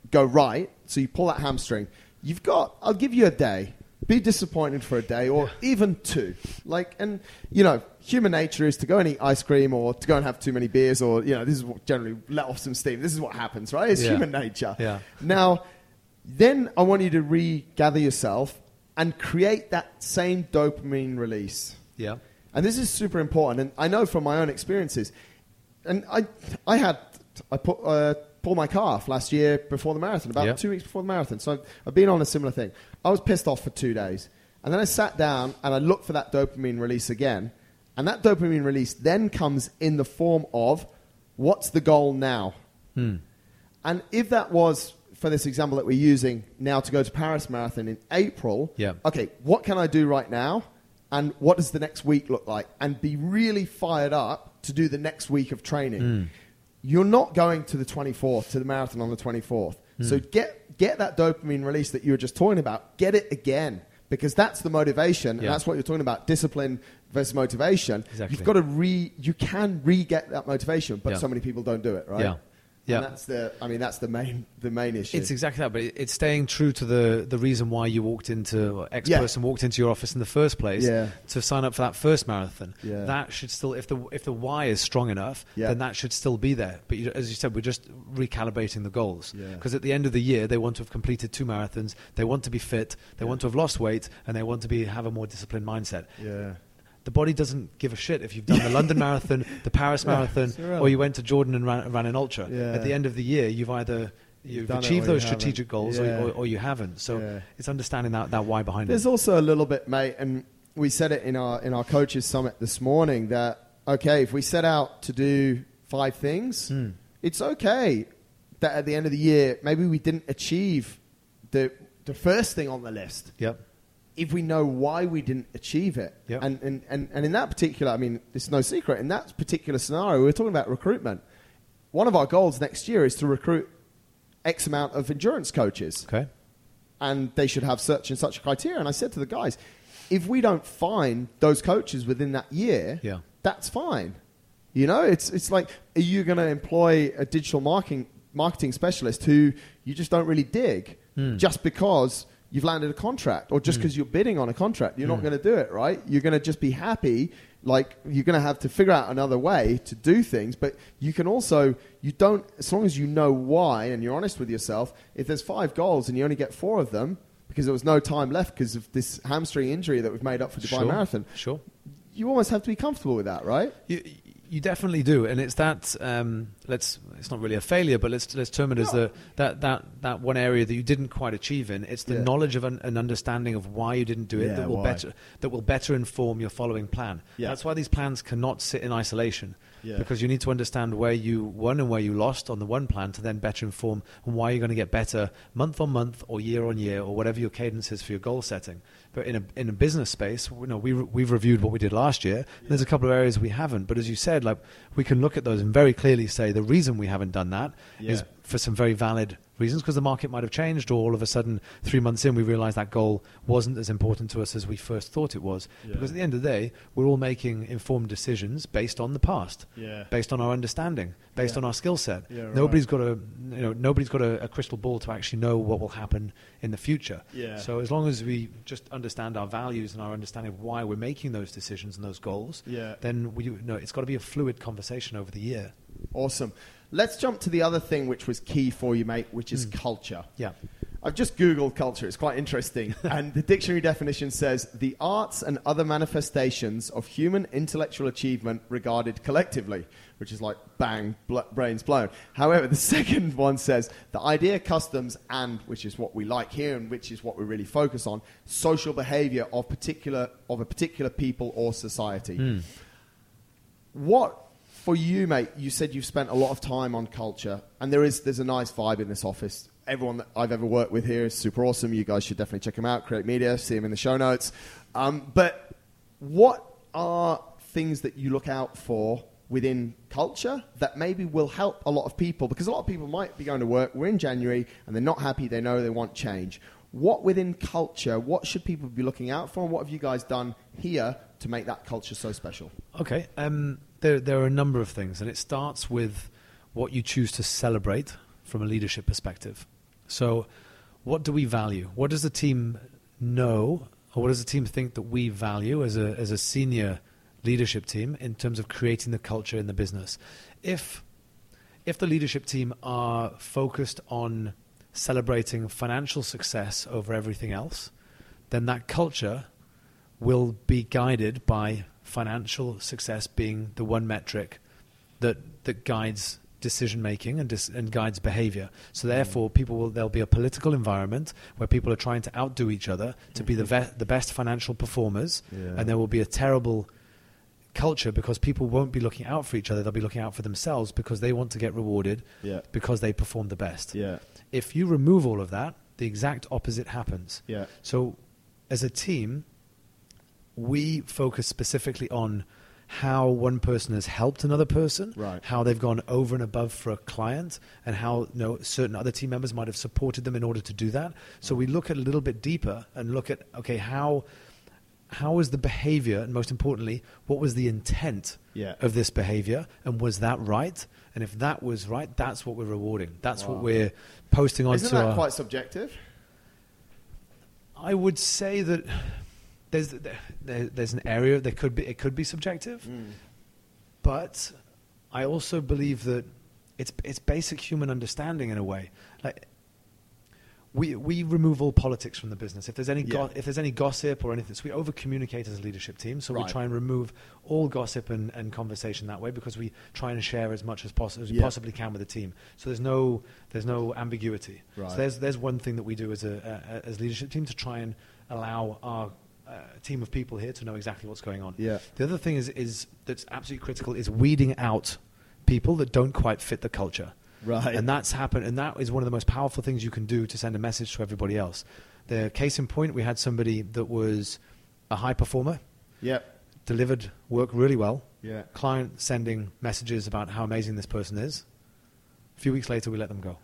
go right, so you pull that hamstring, you've got. I'll give you a day. Be disappointed for a day or even two. Like, and you know, human nature is to go and eat ice cream or to go and have too many beers or you know, this is what generally let off some steam. This is what happens, right? It's
Yeah.
human nature.
Yeah.
Now, then I want you to regather yourself and create that same dopamine release.
Yeah,
And this is super important. And I know from my own experiences. And I, I had, I put, uh, pulled my calf last year before the marathon, about
Yeah.
two weeks before the marathon. So I've, I've been on a similar thing. I was pissed off for two days. And then I sat down and I looked for that dopamine release again. And that dopamine release then comes in the form of what's the goal now?
Hmm.
And if that was, for this example that we're using now to go to Paris Marathon in April,
Yeah.
okay, what can I do right now? And what does the next week look like? And be really fired up to do the next week of training.
Mm.
You're not going to the 24th, to the marathon on the 24th.
Mm.
So get, get that dopamine release that you were just talking about. Get it again. Because that's the motivation, and that's what you're talking about discipline versus motivation.
Exactly.
You've got to re, you can re get that motivation, but
Yeah.
so many people don't do it, right?
Yeah. Yeah.
And that's the. I mean, that's the main the main issue.
It's exactly that, but it- it's staying true to the, the reason why you walked into or X
Yeah.
person walked into your office in the first place
Yeah.
to sign up for that first marathon.
Yeah.
That should still, if the if the why is strong enough,
Yeah.
then that should still be there. But you, as you said, we're just recalibrating the goals
Yeah.
because at the end of the year, they want to have completed two marathons. They want to be fit. They want to have lost weight, and they want to be have a more disciplined mindset.
yeah.
The body doesn't give a shit if you've done the (laughs) London Marathon, the Paris Marathon,
irrelevant.
or you went to Jordan and ran, ran an ultra.
Yeah.
At the end of the year, you've either
You've
you've, achieved
you
those
haven't.
strategic goals
Yeah.
or, or, or you haven't. So
Yeah.
it's understanding that, that why behind
There's
it.
There's also a little bit, mate, and we said it in our in our coaches summit this morning that okay, if we set out to do five things,
Hmm.
it's okay that at the end of the year maybe we didn't achieve the the first thing on the list.
Yep.
If we know why we didn't achieve it,
Yep.
and, and, and, and in that particular, I mean, it's no secret. In that particular scenario, we're talking about recruitment. One of our goals next year is to recruit X amount of endurance coaches
Okay.
and they should have such and such criteria. And I said to the guys, if we don't find those coaches within that year,
Yeah.
that's fine. You know, it's it's like are you going to employ a digital marketing marketing specialist who you just don't really dig
Hmm.
just because you've landed a contract or just because you're bidding on a contract? You're not
Hmm.
going to do it, right? You're going to just be happy. Like you're going to have to figure out another way to do things, but you can also you don't as long as you know why and you're honest with yourself. If there's five goals and you only get four of them because there was no time left because of this hamstring injury that we've made up for Dubai
Sure.
Marathon,
Sure.
you almost have to be comfortable with that, right?
You, you definitely do, and it's that. Um, let's. It's not really a failure, but let's let's term it as the that that that one area that you didn't quite achieve in. It's the
Yeah.
knowledge of an, an understanding of why you didn't do it
Yeah,
that will
why.
better that will better inform your following plan.
Yeah.
That's why these plans cannot sit in isolation. Because you need to understand where you won and where you lost on the one plan to then better inform why you're going to get better month on month or year on year or whatever your cadence is for your goal setting. But in a in a business space, you know, we we've reviewed what we did last year. There's a couple of areas we haven't, but as you said, like we can look at those and very clearly say the reason we haven't done that is
Yeah.
For some very valid reasons because the market might have changed, or all of a sudden, three months in, we realized that goal wasn't as important to us as we first thought it was.
Yeah.
Because at the end of the day, we're all making informed decisions based on the past,
Yeah.
based on our understanding, based
Yeah.
on our skill set.
Right.
Nobody's got a you know nobody's got a, a crystal ball to actually know what will happen in the future.
Yeah.
So as long as we just understand our values and our understanding of why we're making those decisions and those goals,
Yeah.
then we you know it's got to be a fluid conversation over the year.
Awesome. Let's jump to the other thing which was key for you, mate, which is mm. culture.
Yeah.
I've just Googled culture. It's quite interesting. (laughs) and the dictionary definition says the arts and other manifestations of human intellectual achievement regarded collectively, which is like bang, bl- brains blown. However, the (laughs) second one says the idea, customs, and, which is what we like here and which is what we really focus on, social behavior of, particular, of a particular people or society. Hmm. What for you, mate? You said you've spent a lot of time on culture, and there is there's a nice vibe in this office. Everyone that I've ever worked with here is super awesome. You guys should definitely check them out. Create Media, see them in the show notes. Um, but what are things that you look out for within culture that maybe will help a lot of people? Because a lot of people might be going to work. We're in January, and they're not happy. They know they want change. What within culture? What should people be looking out for? And what have you guys done here to make that culture so special?
Okay. Um, there, there are a number of things, and it starts with what you choose to celebrate from a leadership perspective. So, what do we value? What does the team know, or what does the team think that we value as a, as a senior leadership team in terms of creating the culture in the business? If, if the leadership team are focused on celebrating financial success over everything else, then that culture will be guided by financial success being the one metric that that guides decision making and dis- and guides behavior. So mm-hmm. therefore, people will there'll be a political environment where people are trying to outdo each other to be the mm-hmm. ve- the best financial performers,
Yeah.
and there will be a terrible culture because people won't be looking out for each other; they'll be looking out for themselves because they want to get rewarded
Yeah.
because they perform the best.
Yeah.
If you remove all of that, the exact opposite happens.
Yeah.
So, as a team, we focus specifically on how one person has helped another person,
Right.
how they've gone over and above for a client, and how you know, certain other team members might have supported them in order to do that. So we look at a little bit deeper and look at okay how how was the behavior, and most importantly, what was the intent
Yeah.
of this behavior, and was that right? And if that was right, that's what we're rewarding. That's
Wow.
what we're posting on.
Isn't that
our.
quite subjective?
I would say that there's there, there's an area that could be it could be subjective, hmm. but I also believe that it's it's basic human understanding in a way. Like we we remove all politics from the business. If there's any go- if there's any gossip or anything, so we over communicate as a leadership team. So
Right.
we try and remove all gossip and, and conversation that way because we try and share as much as possible as we
Yeah.
possibly can with the team. So there's no there's no ambiguity.
Right.
So there's there's one thing that we do as a, a as leadership team to try and allow our uh, team of people here to know exactly what's going on.
Yeah.
The other thing is is that's absolutely critical is weeding out people that don't quite fit the culture.
Right.
And that's happened, and that is one of the most powerful things you can do to send a message to everybody else. The case in point, we had somebody that was a high performer,
Yeah.
delivered work really well.
Yeah.
Client sending messages about how amazing this person is. A few weeks later, we let them go.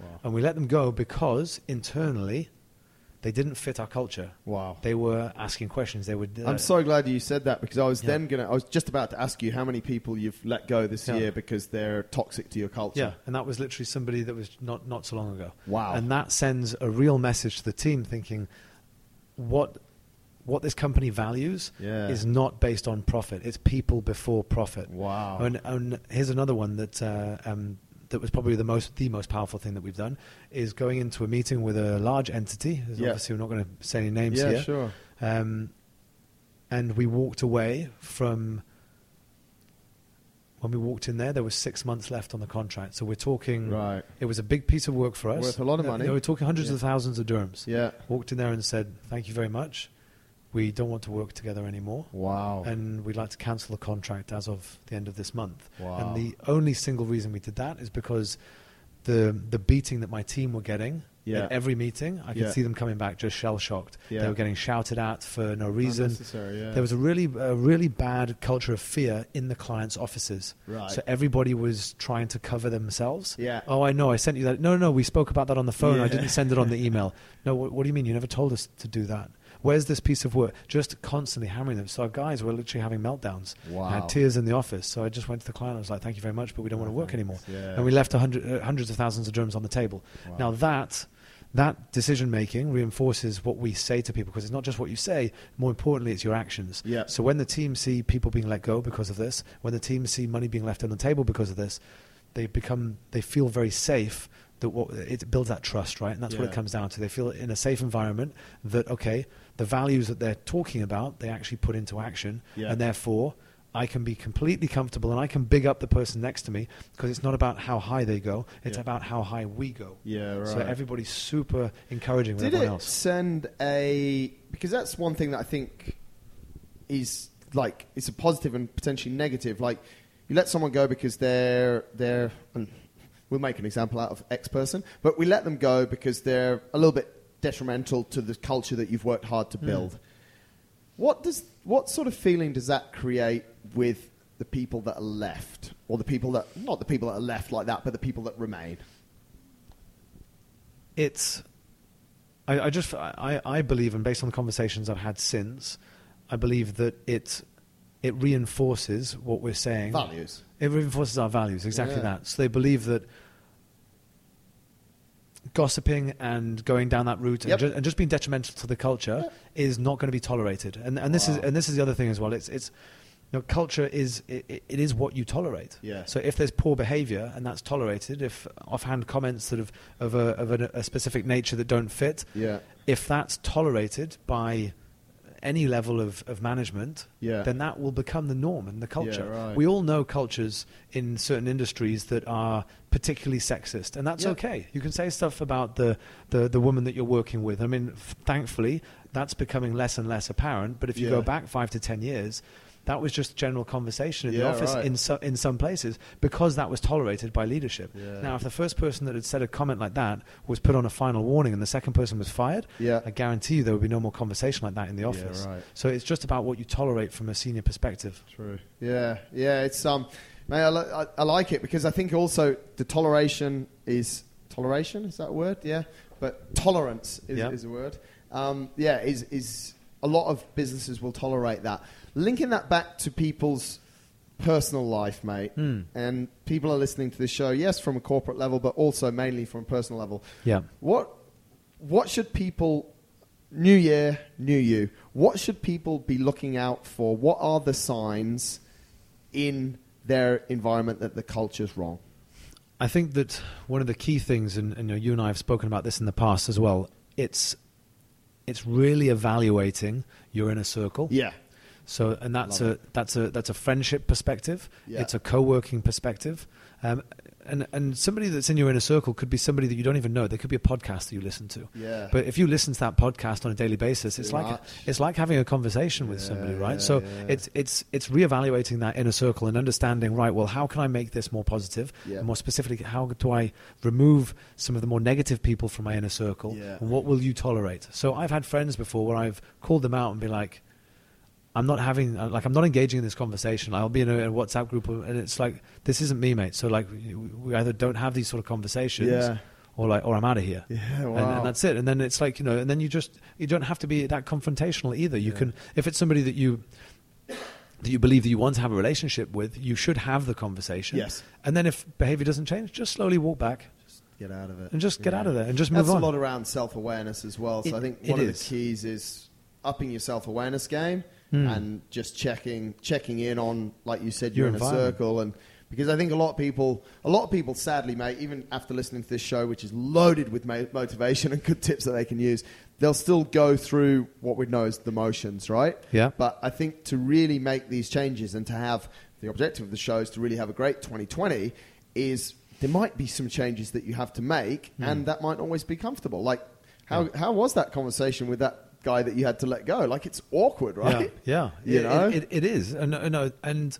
Wow.
And we let them go because internally, they didn't fit our culture.
Wow.
They were asking questions. They were. uh,
I'm so glad you said that because I was
Yeah.
then gonna. I was just about to ask you how many people you've let go this
Yeah.
year because they're toxic to your culture.
Yeah, and that was literally somebody that was not, not so long ago.
Wow.
And that sends a real message to the team thinking what what this company values
Yeah.
is not based on profit. It's people before profit.
Wow.
And, and here's another one that uh, um, that was probably the most the most powerful thing that we've done is going into a meeting with a large entity.
Yeah.
Obviously, we're not going to say any names
Yeah,
here.
sure.
Um, and we walked away from when we walked in there. There was six months left on the contract, so we're talking.
Right.
It was a big piece of work for us.
Worth a lot of money.
you know, we're talking hundreds
Yeah.
of thousands of dirhams.
Yeah.
Walked in there and said, "Thank you very much. We don't want to work together anymore."
Wow.
And we'd like to cancel the contract as of the end of this month.
Wow.
And the only single reason we did that is because the the beating that my team were getting
Yeah.
at every meeting. I could
Yeah.
see them coming back just shell shocked.
Yeah.
They were getting shouted at for no reason. There was a really a really bad culture of fear in the client's offices.
Right.
So everybody was trying to cover themselves.
Yeah.
Oh, I know. I sent you that. No, no, no. We spoke about that on the phone. I didn't send it on the (laughs) email. No. What, what do you mean? You never told us to do that. Where's this piece of work? Just constantly hammering them. So our guys were literally having meltdowns.
Wow.
I had tears in the office. So I just went to the client. I was like, "Thank you very much, but we don't want to work anymore."
Yeah.
And we left hundred, uh, hundreds of thousands of dirhams on the table.
Wow.
Now that that decision making reinforces what we say to people because it's not just what you say. More importantly, it's your actions.
Yeah.
So when the team see people being let go because of this, when the team see money being left on the table because of this, they become they feel very safe. That what it builds that trust, right? And that's what it comes down to. They feel in a safe environment that okay, the values that they're talking about, they actually put into action,
Yeah.
and therefore I can be completely comfortable and I can big up the person next to me because it's not about how high they go, it's
Yeah.
about how high we go.
Yeah, right.
So everybody's super encouraging with
Did
everyone
it
else.
send a because that's one thing that I think is like it's a positive and potentially negative. Like you let someone go because they're they're and we'll make an example out of X person, but we let them go because they're a little bit detrimental to the culture that you've worked hard to hmm. build. What does what sort of feeling does that create with the people that are left, or the people that not the people that are left like that, but the people that remain?
It's, I, I just, I, I believe, and based on the conversations I've had since, I believe that it, it reinforces what we're saying.
Values.
It reinforces our values, exactly
Yeah.
that. So they believe that gossiping and going down that route
Yep.
and, ju- and just being detrimental to the culture is not going to be tolerated. And, and this is and this is the other thing as well. It's it's you know, culture is it, it it is what you tolerate.
Yeah.
So if there's poor behaviour and that's tolerated, if offhand comments that of of a of a, a specific nature that don't fit,
Yeah.
if that's tolerated by any level of, of management,
Yeah.
then that will become the norm and the culture.
right.
We all know cultures in certain industries that are particularly sexist, and that's
Yeah.
okay. You can say stuff about the, the, the woman that you're working with. I mean, f- thankfully, that's becoming less and less apparent, but if you
Yeah.
go back five to ten years, that was just general conversation in the office
right.
in, so, in some places because that was tolerated by leadership.
Yeah.
Now, if the first person that had said a comment like that was put on a final warning and the second person was fired,
Yeah.
I guarantee you there would be no more conversation like that in the
Yeah,
office.
right.
So it's just about what you tolerate from a senior perspective.
True. Yeah, yeah. It's um, man, I, li- I, I like it because I think also the toleration is toleration. Is that a word? Yeah, but tolerance is,
Yeah.
is a word. Um, yeah, is is a lot of businesses will tolerate that. Linking that back to people's personal life, mate,
Hmm.
and people are listening to this show. Yes, from a corporate level, but also mainly from a personal level.
Yeah.
What what should people new year, new you. What should people be looking out for? What are the signs in their environment that the culture's wrong?
I think that one of the key things, and, and you, you and I have spoken about this in the past as well, it's it's really evaluating your inner circle.
Yeah.
So, and that's
Love
a that's a that's a friendship perspective.
Yeah.
It's a co-working perspective, um, and and somebody that's in your inner circle could be somebody that you don't even know. There could be a podcast that you listen to.
Yeah.
But if you listen to that podcast on a daily basis, it's like
much.
it's like having a conversation with
Yeah,
somebody, right?
yeah,
so
yeah.
it's it's it's reevaluating that inner circle and understanding, right? Well, how can I make this more positive?
Yeah.
And more specifically, how do I remove some of the more negative people from my inner circle?
Yeah.
And what will you tolerate? So I've had friends before where I've called them out and be like. I'm not having uh, like I'm not engaging in this conversation. I'll be in a, a WhatsApp group and it's like this isn't me, mate. So like we either don't have these sort of conversations,
Yeah.
or like or I'm out of here.
Yeah,
And,
wow.
and that's it. And then it's like you know, and then you just you don't have to be that confrontational either. You
Yeah.
can if it's somebody that you that you believe that you want to have a relationship with, you should have the conversation.
Yes.
And then if behavior doesn't change, just slowly walk back Just
Get out of it.
and just get
Yeah.
out of there and just move
That's
on.
a lot around self awareness as well. So
It-
I think one of
is.
the keys is upping your self awareness game
Hmm.
and just checking checking in on, like you said, you're in a circle and. Because I think a lot of people, a lot of people, sadly, mate, even after listening to this show, which is loaded with mo- motivation (laughs) and good tips that they can use, they'll still go through what we know as the motions, right?
Yeah.
But I think to really make these changes and to have the objective of the show is to really have a great 2020 is there might be some changes that you have to make and that might always be comfortable. Like how how was that conversation with that guy that you had to let go? Like it's awkward, right?
Yeah, yeah.
You
It-
know?
it, it, is, and uh, and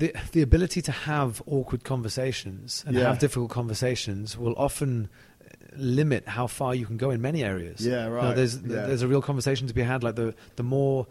the the ability to have awkward conversations and
Yeah.
have difficult conversations will often uh, limit how far you can go in many areas.
Yeah, right.
there's
Yeah.
there's a real conversation to be had. Like the the more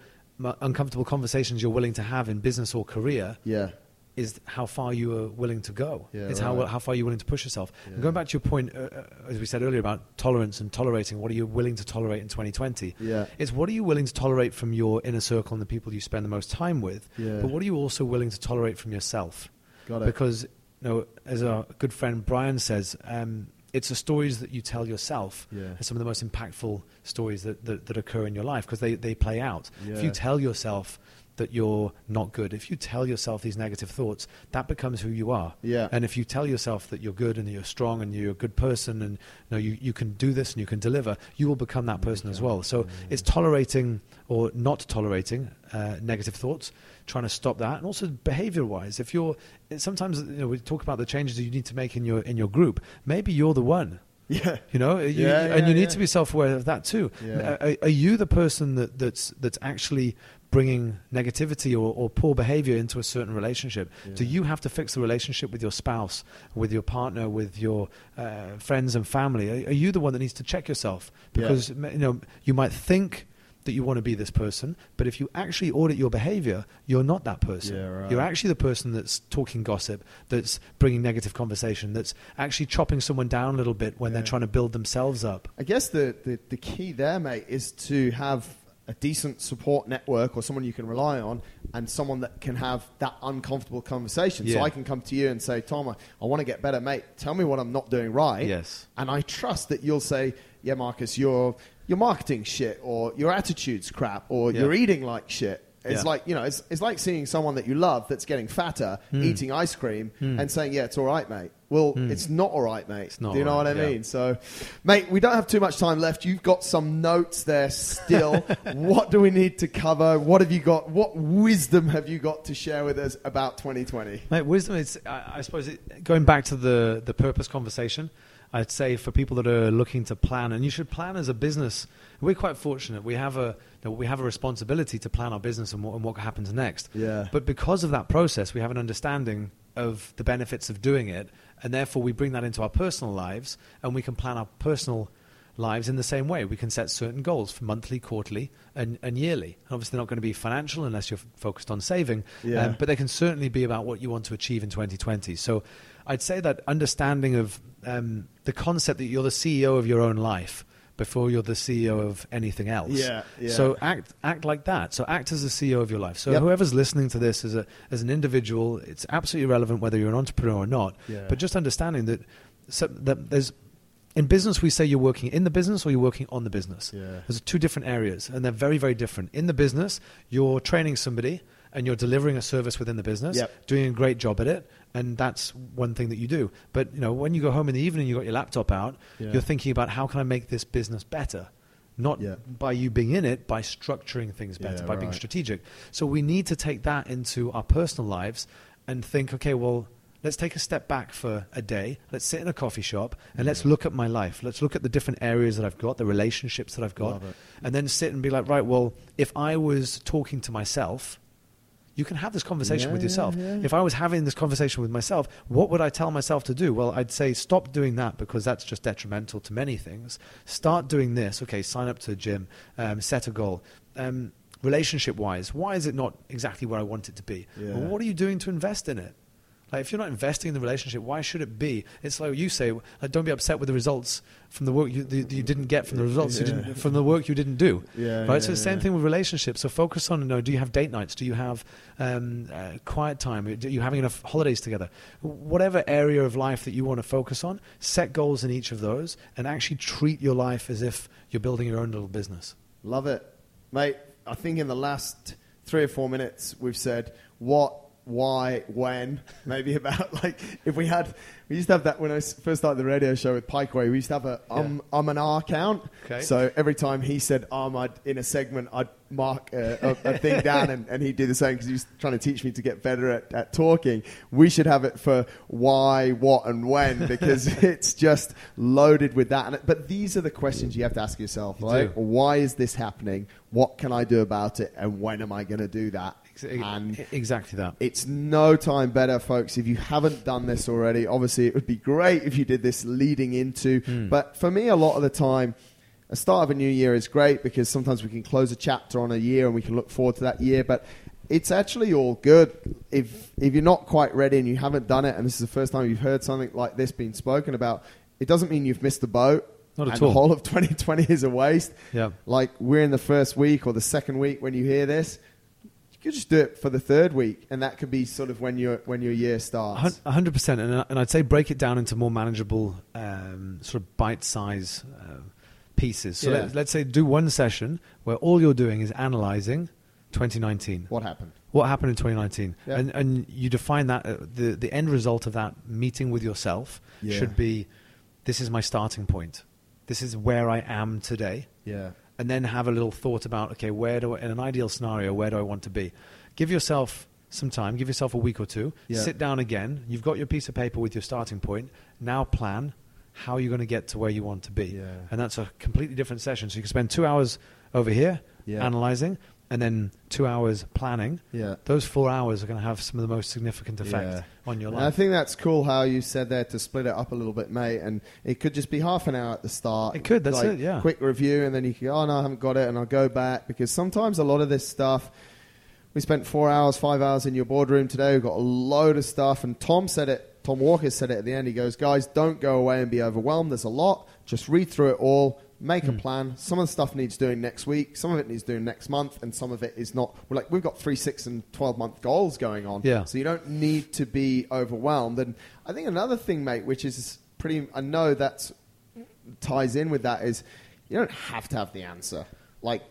uncomfortable conversations you're willing to have in business or career
Yeah.
Is how far you are willing to go.
Yeah,
it's how
right.
how far you're willing to push yourself.
Yeah.
And going back to your point, uh, uh, as we said earlier about tolerance and tolerating, what are you willing to tolerate in 2020?
Yeah.
It's what are you willing to tolerate from your inner circle and the people you spend the most time with,
Yeah.
but what are you also willing to tolerate from yourself?
Got it.
Because, you know, as our good friend Brian says, um, it's the stories that you tell yourself
Yeah.
are some of the most impactful stories that, that, that occur in your life because they, they play out. If you tell yourself that you're not good, if you tell yourself these negative thoughts, that becomes who you are.
Yeah.
And if you tell yourself that you're good and you're strong and you're a good person and you, know, you, you can do this and you can deliver, you will become that person as well. So it's tolerating or not tolerating uh, negative thoughts, trying to stop that, and also behavior-wise. If you're sometimes you know we talk about the changes that you need to make in your in your group. Maybe you're the one.
Yeah.
You know, you,
Yeah,
and you need
yeah.
to be self-aware of that too.
Yeah.
Are, are you the person that, that's that's actually bringing negativity or, or poor behavior into a certain relationship? Do you have to fix the relationship with your spouse, with your partner, with your uh, friends and family? Are, are you the one that needs to check yourself?
Yeah.
Because you know you might think that you want to be this person, but if you actually audit your behavior, you're not that person.
Yeah, right.
You're actually the person that's talking gossip, that's bringing negative conversation, that's actually chopping someone down a little bit when they're trying to build themselves up.
I guess the, the, the key there, mate, is to have a decent support network or someone you can rely on and someone that can have that uncomfortable conversation. So I can come to you and say, Tom, I, I want to get better, mate. Tell me what I'm not doing right.
Yes.
And I trust that you'll say, yeah, Marcus, your, your marketing shit or your attitude's crap or
Yeah.
you're eating like shit. It's
Yeah.
like, you know, it's, it's like seeing someone that you love that's getting fatter,
Hmm.
eating ice cream and saying, yeah, it's all right, mate. Well, it's not all right, mate. Do you know
all
what I
yeah.
mean? So, mate, we don't have too much time left. You've got some notes there still. (laughs) what do we need to cover? What have you got? What wisdom have you got to share with us about 2020?
Mate, wisdom is, I, I suppose, it, going back to the, the purpose conversation, I'd say for people that are looking to plan, and you should plan as a business. We're quite fortunate. We have a know, we have a responsibility to plan our business and what, and what happens next.
Yeah.
But because of that process, we have an understanding of the benefits of doing it, and therefore we bring that into our personal lives, and we can plan our personal lives in the same way. We can set certain goals for monthly, quarterly, and, and yearly. Obviously, they're not going to be financial unless you're f- focused on saving,
Yeah.
um, but they can certainly be about what you want to achieve in 2020. So I'd say that understanding of um, the concept that you're the CEO of your own life before you're the CEO of anything else.
Yeah, yeah.
So act act like that. So act as the CEO of your life. So
Yep.
whoever's listening to this as a as an individual, it's absolutely relevant whether you're an entrepreneur or not.
Yeah.
But just understanding that so, that there's in business we say you're working in the business or you're working on the business.
Yeah.
There's two different areas and they're very very different. In the business, you're training somebody and you're delivering a service within the business,
Yep.
doing a great job at it, and that's one thing that you do. But you know, when you go home in the evening, you got your laptop out,
Yeah.
you're thinking about how can I make this business better, not
Yeah.
by you being in it, by structuring things better,
Yeah,
by being strategic. So we need to take that into our personal lives and think, okay, well. Let's take a step back for a day. Let's sit in a coffee shop and let's mm. look at my life. Let's look at the different areas that I've got, the relationships that I've got, and then sit and be like, right, well, if I was talking to myself, you can have this conversation
Yeah,
with
yeah,
yourself.
yeah.
If I was having this conversation with myself, what would I tell myself to do? Well, I'd say stop doing that because that's just detrimental to many things. Start doing this. Okay, sign up to a gym, um, set a goal. Um, relationship wise, why is it not exactly where I want it to be?
Yeah.
Well, what are you doing to invest in it? Like if you're not investing in the relationship, why should it be? It's like you say, like, don't be upset with the results from the work you, that you didn't get from the results you didn't from the work you didn't do.
Yeah,
right. so
yeah,
the same thing with relationships. So focus on, you know, do you have date nights? Do you have um, uh, quiet time? Are you having enough holidays together? Whatever area of life that you want to focus on, set goals in each of those, and actually treat your life as if you're building your own little business.
Love it. Mate, I think in the last three or four minutes we've said what, why, when, maybe about like if we had, we used to have that when I first started the radio show with Pikeway, we used to have a um, um and R count.
Okay.
So every time he said um, I'd, in a segment, I'd mark a, a, a thing (laughs) down and, and he'd do the same because he was trying to teach me to get better at, at talking. We should have it for why, what, and when (laughs) because it's just loaded with that. And, but these are the questions you have to ask yourself,
You
right?
do.
Why is this happening? What can I do about it? And when am I going to do that? And
exactly that.
It's no time better, folks. If you haven't done this already, obviously it would be great if you did this leading into.
Hmm.
But for me, a lot of the time, a start of a new year is great because sometimes we can close a chapter on a year and we can look forward to that year. But it's actually all good if if you're not quite ready and you haven't done it, and this is the first time you've heard something like this being spoken about. It doesn't mean you've missed the boat.
Not at
and
all.
The whole of (laughs) 2020 is a waste.
Yeah.
Like we're in the first week or the second week when you hear this. You just do it for the third week, and that could be sort of when your when your year starts.
A hundred percent, and and I'd say break it down into more manageable, um, sort of bite-size uh, pieces. So
Yeah.
let, let's say do one session where all you're doing is analyzing 2019.
What happened?
What happened in 2019,
Yeah.
and and you define that uh, the the end result of that meeting with yourself
Yeah.
should be, this is my starting point, this is where I am today,
Yeah.
And then have a little thought about okay where do I, in an ideal scenario where do I want to be give yourself some time give yourself a week or two
Yeah.
sit down again you've got your piece of paper with your starting point now plan how you're going to get to where you want to be
Yeah.
and that's a completely different session so you can spend two hours over here
Yeah.
analyzing and then two hours planning
Yeah.
those four hours are going to have some of the most significant effect
Yeah.
on your life.
And I think that's cool how you said there to split it up a little bit, mate. And it could just be half an hour at the start.
It could, that's
like,
it, yeah.
Quick review, and then you can go, oh, no, I haven't got it, and I'll go back. Because sometimes a lot of this stuff, we spent four hours, five hours in your boardroom today. We've got a load of stuff. And Tom said it, Tom Walker said it at the end. He goes, guys, don't go away and be overwhelmed. There's a lot. Just read through it all. Make a
Hmm.
plan. Some of the stuff needs doing next week. Some of it needs doing next month, and some of it is not. We're like we've got three, six, and twelve month goals going on.
Yeah.
So you don't need to be overwhelmed. And I think another thing, mate, which is pretty, I know that ties in with that is you don't have to have the answer. Like,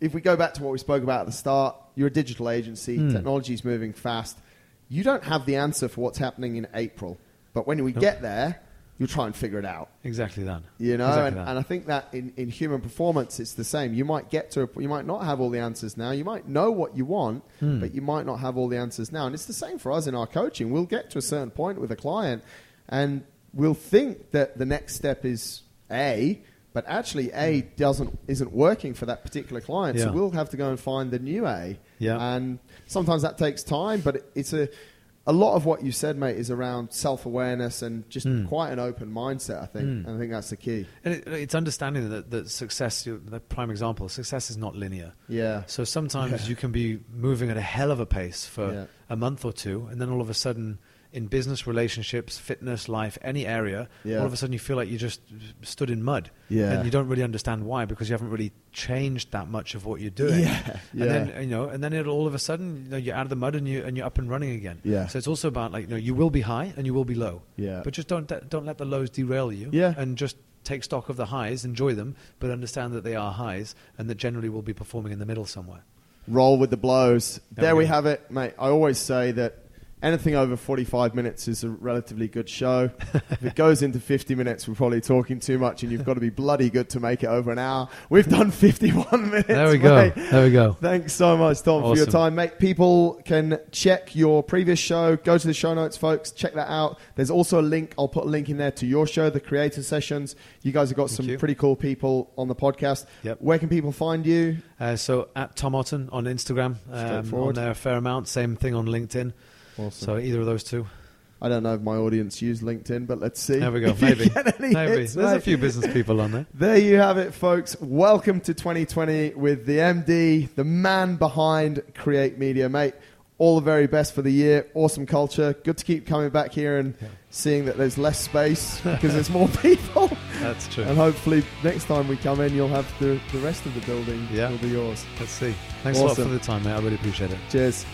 if we go back to what we spoke about at the start, you're a digital agency,
Hmm.
technology's moving fast. You don't have the answer for what's happening in April. But when we
Nope.
get there, you'll try and figure it out.
exactly that
You know,
Exactly
and,
that.
and I think that in, in human performance, it's the same. You might get to, a, you might not have all the answers now. You might know what you want,
Hmm.
but you might not have all the answers now. And it's the same for us in our coaching. We'll get to a certain point with a client, and we'll think that the next step is A, but actually A doesn't isn't working for that particular client. So
Hmm.
We'll have to go and find the new A.
Yeah.
And sometimes that takes time, but it- it's a a lot of what you said, mate, is around self awareness and just
Mm.
quite an open mindset. I think,
Mm.
and I think that's the key.
and it, it's understanding that, that success the prime example success is not linear
Yeah.
So sometimes
Yeah.
you can be moving at a hell of a pace for
Yeah.
a month or two, and then all of a sudden, in business, relationships, fitness, life, any area,
Yeah.
all of a sudden you feel like you just stood in mud,
Yeah.
and you don't really understand why because you haven't really changed that much of what you're doing.
Yeah.
And then you know, and then it all of a sudden you know, you're out of the mud and you and you're up and running again.
Yeah.
So it's also about like you know you will be high and you will be low.
Yeah.
But just don't don't let the lows derail you.
Yeah.
And just take stock of the highs, enjoy them, but understand that they are highs and that generally we'll be performing in the middle somewhere.
roll with the blows.
There
There
we
we have it, mate. I always say that anything over 45 minutes is a relatively good show. if it goes into 50 minutes, we're probably talking too much, and you've got to be bloody good to make it over an hour. We've done 51 minutes.
There we go. There we go.
Thanks so much, Tom, for your time, mate. People can check your previous show. Go to the show notes, folks. Check that out. There's also a link. I'll put a link in there to your show, the Creator Sessions. You guys have got
Thank
some
you.
pretty cool people on the podcast.
Yep.
Where can people find you?
Uh, so at Tom Otton on Instagram, um, on there a fair amount. Same thing on LinkedIn.
Awesome.
So either of those two.
I don't know if my audience use LinkedIn, but let's see.
There we go. (laughs) Maybe. Maybe.
hits,
There's a few business people on there. (laughs)
There you have it, folks. Welcome to 2020 with the MD, the man behind Create Media, mate. All the very best for the year. Awesome culture. Good to keep coming back here and
Yeah.
seeing that there's less space (laughs) because there's more people.
That's true.
And hopefully, next time we come in, you'll have the, the rest of the building
Yeah.
will be yours.
Let's see. Thanks a lot for the time, mate. I really appreciate it.
Cheers.